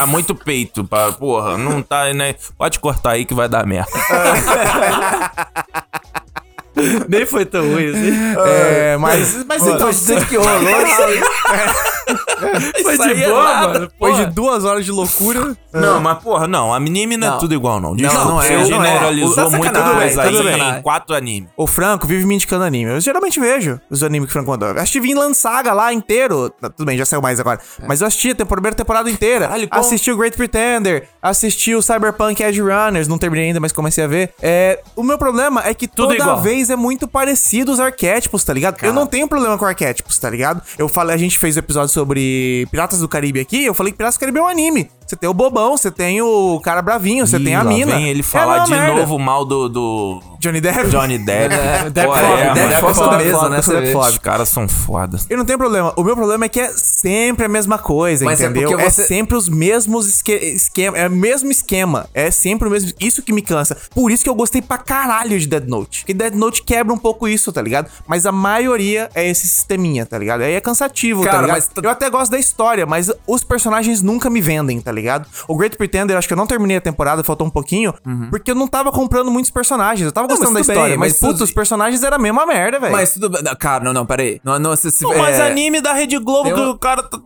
muito peito. Pra, porra, não tá, né? Pode cortar aí que vai dar merda. Nem foi tão ruim assim. É, mas, mas então, Tudo que rolou. Foi Isso de aí é boa, nada. mano. depois de duas horas de loucura. Não, mas porra, não. Anime não é Não. tudo igual, não. Desculpa, não é, você não é. generalizou Tá muita coisa tá aí em quatro animes. O Franco vive me indicando anime. Eu geralmente vejo os animes que o Franco mandou. Eu assisti Vinland Saga lá inteiro. Tá, Tudo bem, já saiu mais agora. Mas eu assisti a primeira temporada inteira. Caralho, assisti o Great Pretender. Assisti o Cyberpunk Edge Runners. Não terminei ainda, mas comecei a ver. É, o meu problema é que Tudo toda igual. vez é muito parecido os arquétipos, tá ligado? Eu não tenho problema com arquétipos, tá ligado? Eu falei, a gente fez o episódio sobre Piratas do Caribe aqui. Eu falei que Piratas do Caribe é um anime. Você tem o bobão, você tem o cara bravinho, você tem a mina. Vem ele É falar mesma de merda. novo mal do, do Johnny Depp. Johnny Depp. Depp Pô, foda, é, Depp foda, mesmo, foda, né. Os caras são foda. Eu não tenho problema. O meu problema é que é sempre a mesma coisa, Mas é entendeu? É, você- sempre os mesmos esque esquema, é o mesmo esquema. É sempre o mesmo. Isso que me cansa. Por isso que eu gostei pra caralho de Dead Note. Porque Dead Note quebra um pouco isso, tá ligado? Mas a maioria é esse sisteminha, tá ligado? Aí é cansativo, tá Cara, ligado? mas Eu até gosto da história, mas os personagens nunca me vendem, tá ligado? O Great Pretender, acho que eu não terminei a temporada, faltou um pouquinho, porque eu não tava comprando muitos personagens. Eu tava Não, gostando da história, bem, mas, mas puta, os personagens eram a mesma merda, velho. Mas tudo bem. não, Cara, não, não, peraí. Não, não, se, se, mas é, anime da Rede Globo tem que o cara tá.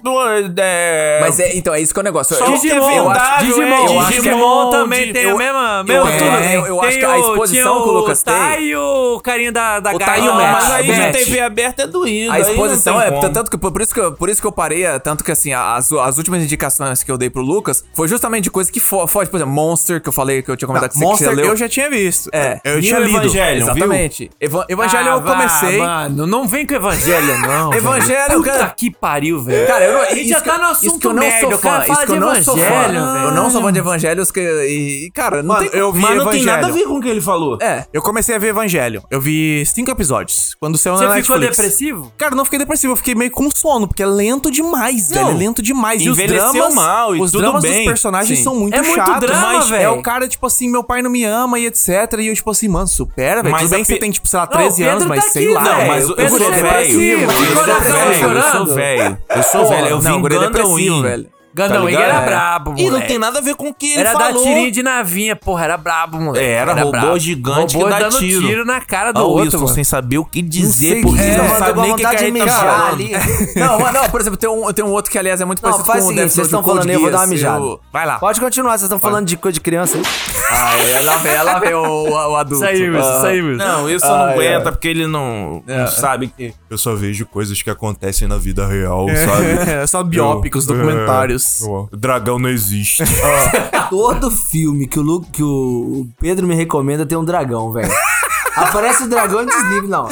É... Mas é, então, é isso que é o negócio. Só eu, o que é eu acho- Digimon, é, eu acho que é- Digimon também tem eu- a mesma. eu- mesma é, tudo. eu- eu acho que a o- exposição que o Lucas tem- Tá e o carinha da, da O. Tá e o Não, Matt. mas aí na TV aberta é doído. A não exposição é. Tanto que, por, isso que eu, por isso que eu parei, é, tanto que assim, as, as últimas indicações que eu dei pro Lucas foi justamente de coisa que fo- foge, por exemplo, Monster, que eu falei que eu tinha comentado que você que Monster você leu. eu já tinha visto. É. Eu E tinha lido. Evangelho? Exatamente. Eva- Evangelho Ah, eu comecei. Mano, não vem com evangelho, não. Evangelho, velho. Puta cara. que pariu, velho. Cara, eu não, A gente já que- tá no assunto que eu não merda. sou O cara fã, fala isso que de eu não sou fã. evangelho, Eu não sou fã de evangelhos que, e, cara, não Mano, tem... eu vi Mas não tem nada a ver com o que ele falou. É. Eu comecei a ver Evangelho. Eu vi cinco episódios. Quando saiu na Você ficou depressivo? Cara, não fiquei depressivo. Eu fiquei meio com sono, porque é lento demais, velho. É lento demais. E os dramas... mal e os tudo dramas bem, dos personagens sim. são muito É muito chatos. drama, mas é velho. o cara, tipo assim, meu pai não me ama e etc. E eu, tipo assim, mano, supera, velho. Mas Tudo bem que você tem, tipo, sei lá, Não, 13 o Pedro anos, mas tá sei aqui, lá. velho. Não, mas o eu Pedro sou é velho. depressivo, Eu sou coração velho, eu sou velho. Eu sou velho. Eu não, vi o guri é Gundam depressivo, velho. Gandão Tá ligado? era É. brabo, E não tem nada a ver com o que ele Era dar falou. tirinho de navinha, porra, era brabo, moleque. Era, robô brabo. gigante robô que dá dando tiro. na cara do o outro, Wilson mano. sem saber o que dizer, porque que não sabe nem o que, gente tá mijar ali. Não, mas não, por exemplo, tem um, tem um outro que, aliás, é muito Não, parecido com o seguinte, Death vocês estão falando aí, eu vou dar uma mijada. eu- Vai lá. Pode continuar, vocês estão falando de coisa de criança aí. Ah, é, lá vem, lá vem o, adulto. Isso aí, Wilson, Ah. isso aí, Wilson. Não, Wilson não Ah, é. aguenta porque ele não, não sabe que... Eu só vejo coisas que acontecem na vida real, sabe? É, só biópicos, documentários. O dragão não existe. Todo filme que o, Lu, que o Pedro me recomenda tem um dragão, velho. Aparece o dragão e desliga. Não.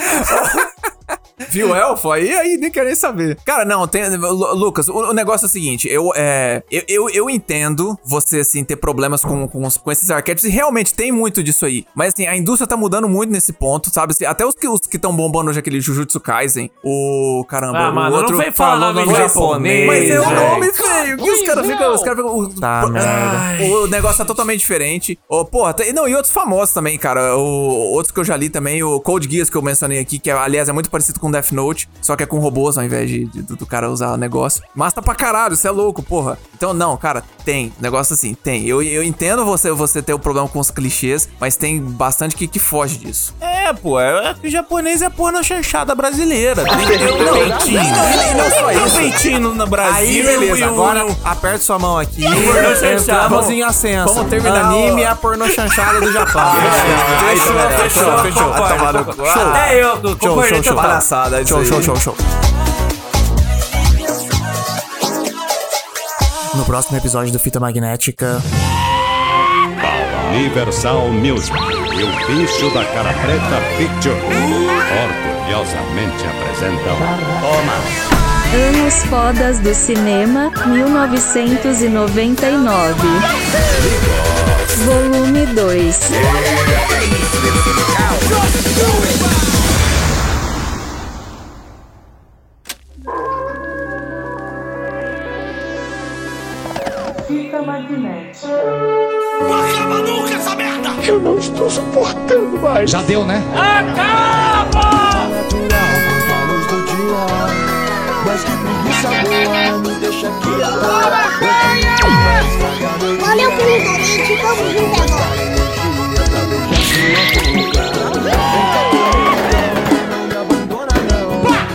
Viu o elfo? Aí, aí nem querer saber. Cara, não, tem. Lu- Lucas, o, o negócio é o seguinte: eu, é, eu, eu, eu entendo você, assim, ter problemas com, com, com esses arquétipos, e realmente tem muito disso aí. Mas, assim, a indústria tá mudando muito nesse ponto, sabe? Assim, até os que os que estão bombando hoje, aquele Jujutsu Kaisen, o. Caramba, Ah, o mano, outro. não vem falar falou nome no japonês, Mas é o nome feio. Que os caras ficam. Os caras ficam. o- Tá, o- merda. O negócio tá totalmente diferente. Ô, porra, tem- não, e outros famosos também, cara. O, outros que eu já li também, o Code Geass que eu mencionei aqui, que aliás é muito parecido com Death Note, só que é com robôs ao invés de, de- do, do cara usar o negócio. Mas tá pra caralho, isso é louco, porra. Então, não, cara, tem. Negócio assim, tem. Eu, eu entendo você, você ter o problema com os clichês, mas tem bastante que, que foge disso. É, pô, é que o japonês é porno chanchada brasileira. Tem que ter um peitinho. Tem um peitinho no Brasil. Aí, beleza, e um- agora aperta sua mão aqui. chanchada. Entramos em ascenso. Vamos terminar. Anime é a porno chanchada do Japão. Fechou, fechou, fechou. Ah, É eu, concordei show, show. total. Palhaçada, é Show, show, show, show. No próximo episódio do Fita Magnética. Universal Music e o bicho da cara preta Picture orgulhosamente apresentam Anos fodas do cinema, 1999. Volume 2. Fita magnética. Eu não estou suportando mais. Já deu, né? Valeu pelo donate, vamos junto agora.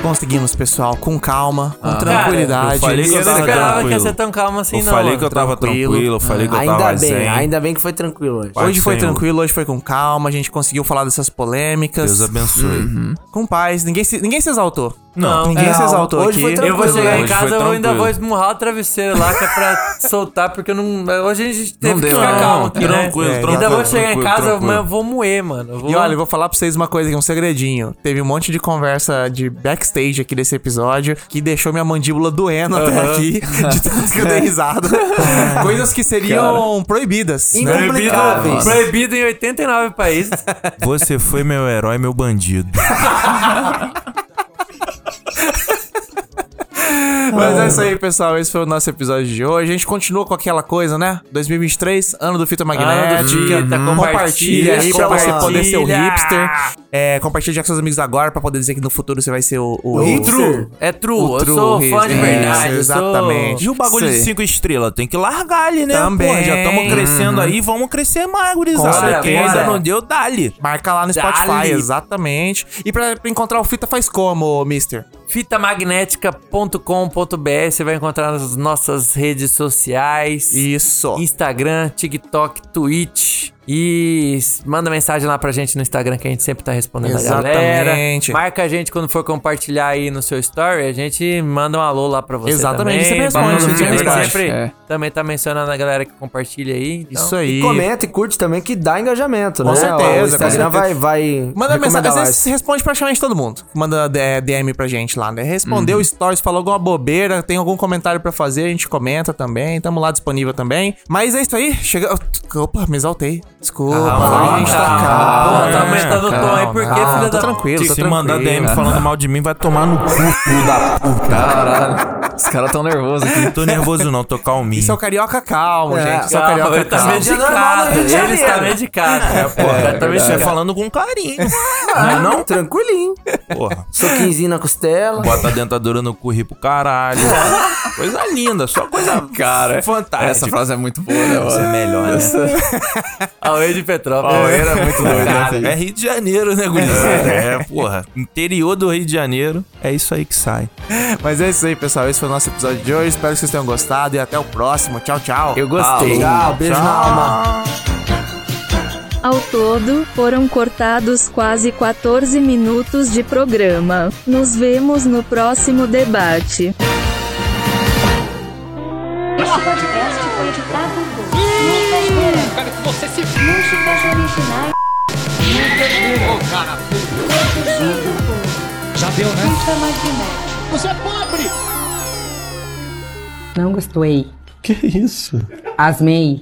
Conseguimos, pessoal, com calma, com eu tranquilidade. falei que Eu eu não tava esperava que ia tranquilo. ser tão calmo assim, Eu não. falei que eu tava Tranquilo. tranquilo, eu falei que eu Ainda tava bem, zen. ainda bem que foi tranquilo hoje. Pai Hoje foi Senhor. tranquilo, hoje foi com calma, a gente conseguiu falar dessas polêmicas. Deus abençoe. Com paz, ninguém se, ninguém se exaltou. Não. Ninguém É, se exaltou hoje foi aqui. Eu vou Tranquilo, chegar em casa, eu ainda tranquilo. vou esmurrar o travesseiro lá, que é pra soltar, porque eu não. Hoje a gente teve Não que deu, ficar não. calmo aqui, né? Tranquilo, É, tranquilo, Ainda vou chegar em tranquilo, casa, tranquilo. mas eu vou moer, mano. Eu vou... E olha, eu vou falar pra vocês uma coisa aqui, um segredinho. Teve um monte de conversa de backstage aqui desse episódio que deixou minha mandíbula doendo até aqui, de tanto que eu dei risada. Coisas que seriam proibidas. né? Incomplicáveis. Proibido em 89 países. Você foi meu herói, meu bandido. Mas é isso aí, pessoal. Esse foi o nosso episódio de hoje. A gente continua com aquela coisa, né? 2023, ano do Fita Magnética. Fita, Hum, compartilha aí pra você poder ser o hipster. É, compartilha com seus amigos agora pra poder dizer que no futuro você vai ser o, o, O True. É true. O eu true sou fã de hipster. verdade. Isso, exatamente. E o bagulho de Sei. cinco estrelas? Tem que largar ali, né? Também. Porra, já estamos crescendo aí, vamos crescer mais, gurizada. Quem ainda não deu, dá-lhe. Marca lá no Dali. Spotify, exatamente. E pra encontrar o Fita faz como, mister? fitamagnética.com.br você vai encontrar nas nossas redes sociais. Isso. Instagram, TikTok, Twitch. E manda mensagem lá pra gente no Instagram que a gente sempre tá respondendo a galera. Exatamente. Marca a gente quando for compartilhar aí no seu story, a gente manda um alô lá pra você Exatamente, também. você responde, Pra- você a gente responde. sempre É. também tá mencionando a galera que compartilha aí. então- Isso aí. E comenta e curte também que dá engajamento, Com né? certeza, O com Instagram certeza. vai, vai Manda mensagem, vezes responde praticamente todo mundo. Manda DM pra gente lá, né? Respondeu stories, falou alguma bobeira, tem algum comentário pra fazer, a gente comenta também. Tamo lá disponível também. Mas é isso aí. Chega. Opa, me exaltei. Desculpa, a gente tá Pô, calmo. tá aumentando o tom aí, porque calma, filha tô da... tranquilo, tô Se tranquilo. mandar DM falando mal de mim, vai tomar no cu, da puta. Caralho. Os caras tão nervosos aqui. Não tô nervoso não, tô calminho. Isso é o carioca calmo, É, gente. Isso é o carioca ele tá calmo. medicado. Rio de Ele Janeiro. está medicado. É, porra. tá Você medicado. falando com carinho. Ah, não? Tranquilinho. Porra. Soquinzinho na costela. Bota a dentadura no cu e ri pro caralho. Coisa linda, só coisa Cara, fantástica. essa frase é muito boa, né, Isso é melhor, né? Auê de Petrópolis. Palmeira é muito doido, né, Cara, filho? é Rio de Janeiro, né, gurizada? É, porra. Interior do Rio de Janeiro, é isso aí que sai. Mas é isso aí, pessoal. Esse foi o nosso episódio de hoje. Espero que vocês tenham gostado e até o próximo. Tchau, tchau. Eu gostei. Tchau, beijo na alma. Ao todo, foram cortados quase 14 minutos de programa. Nos vemos no próximo debate. Este podcast foi editado por Lucas que você se Músicas originais. Produzido por Já deu, né? Você é pobre! Não gostei. Que isso? Asmei.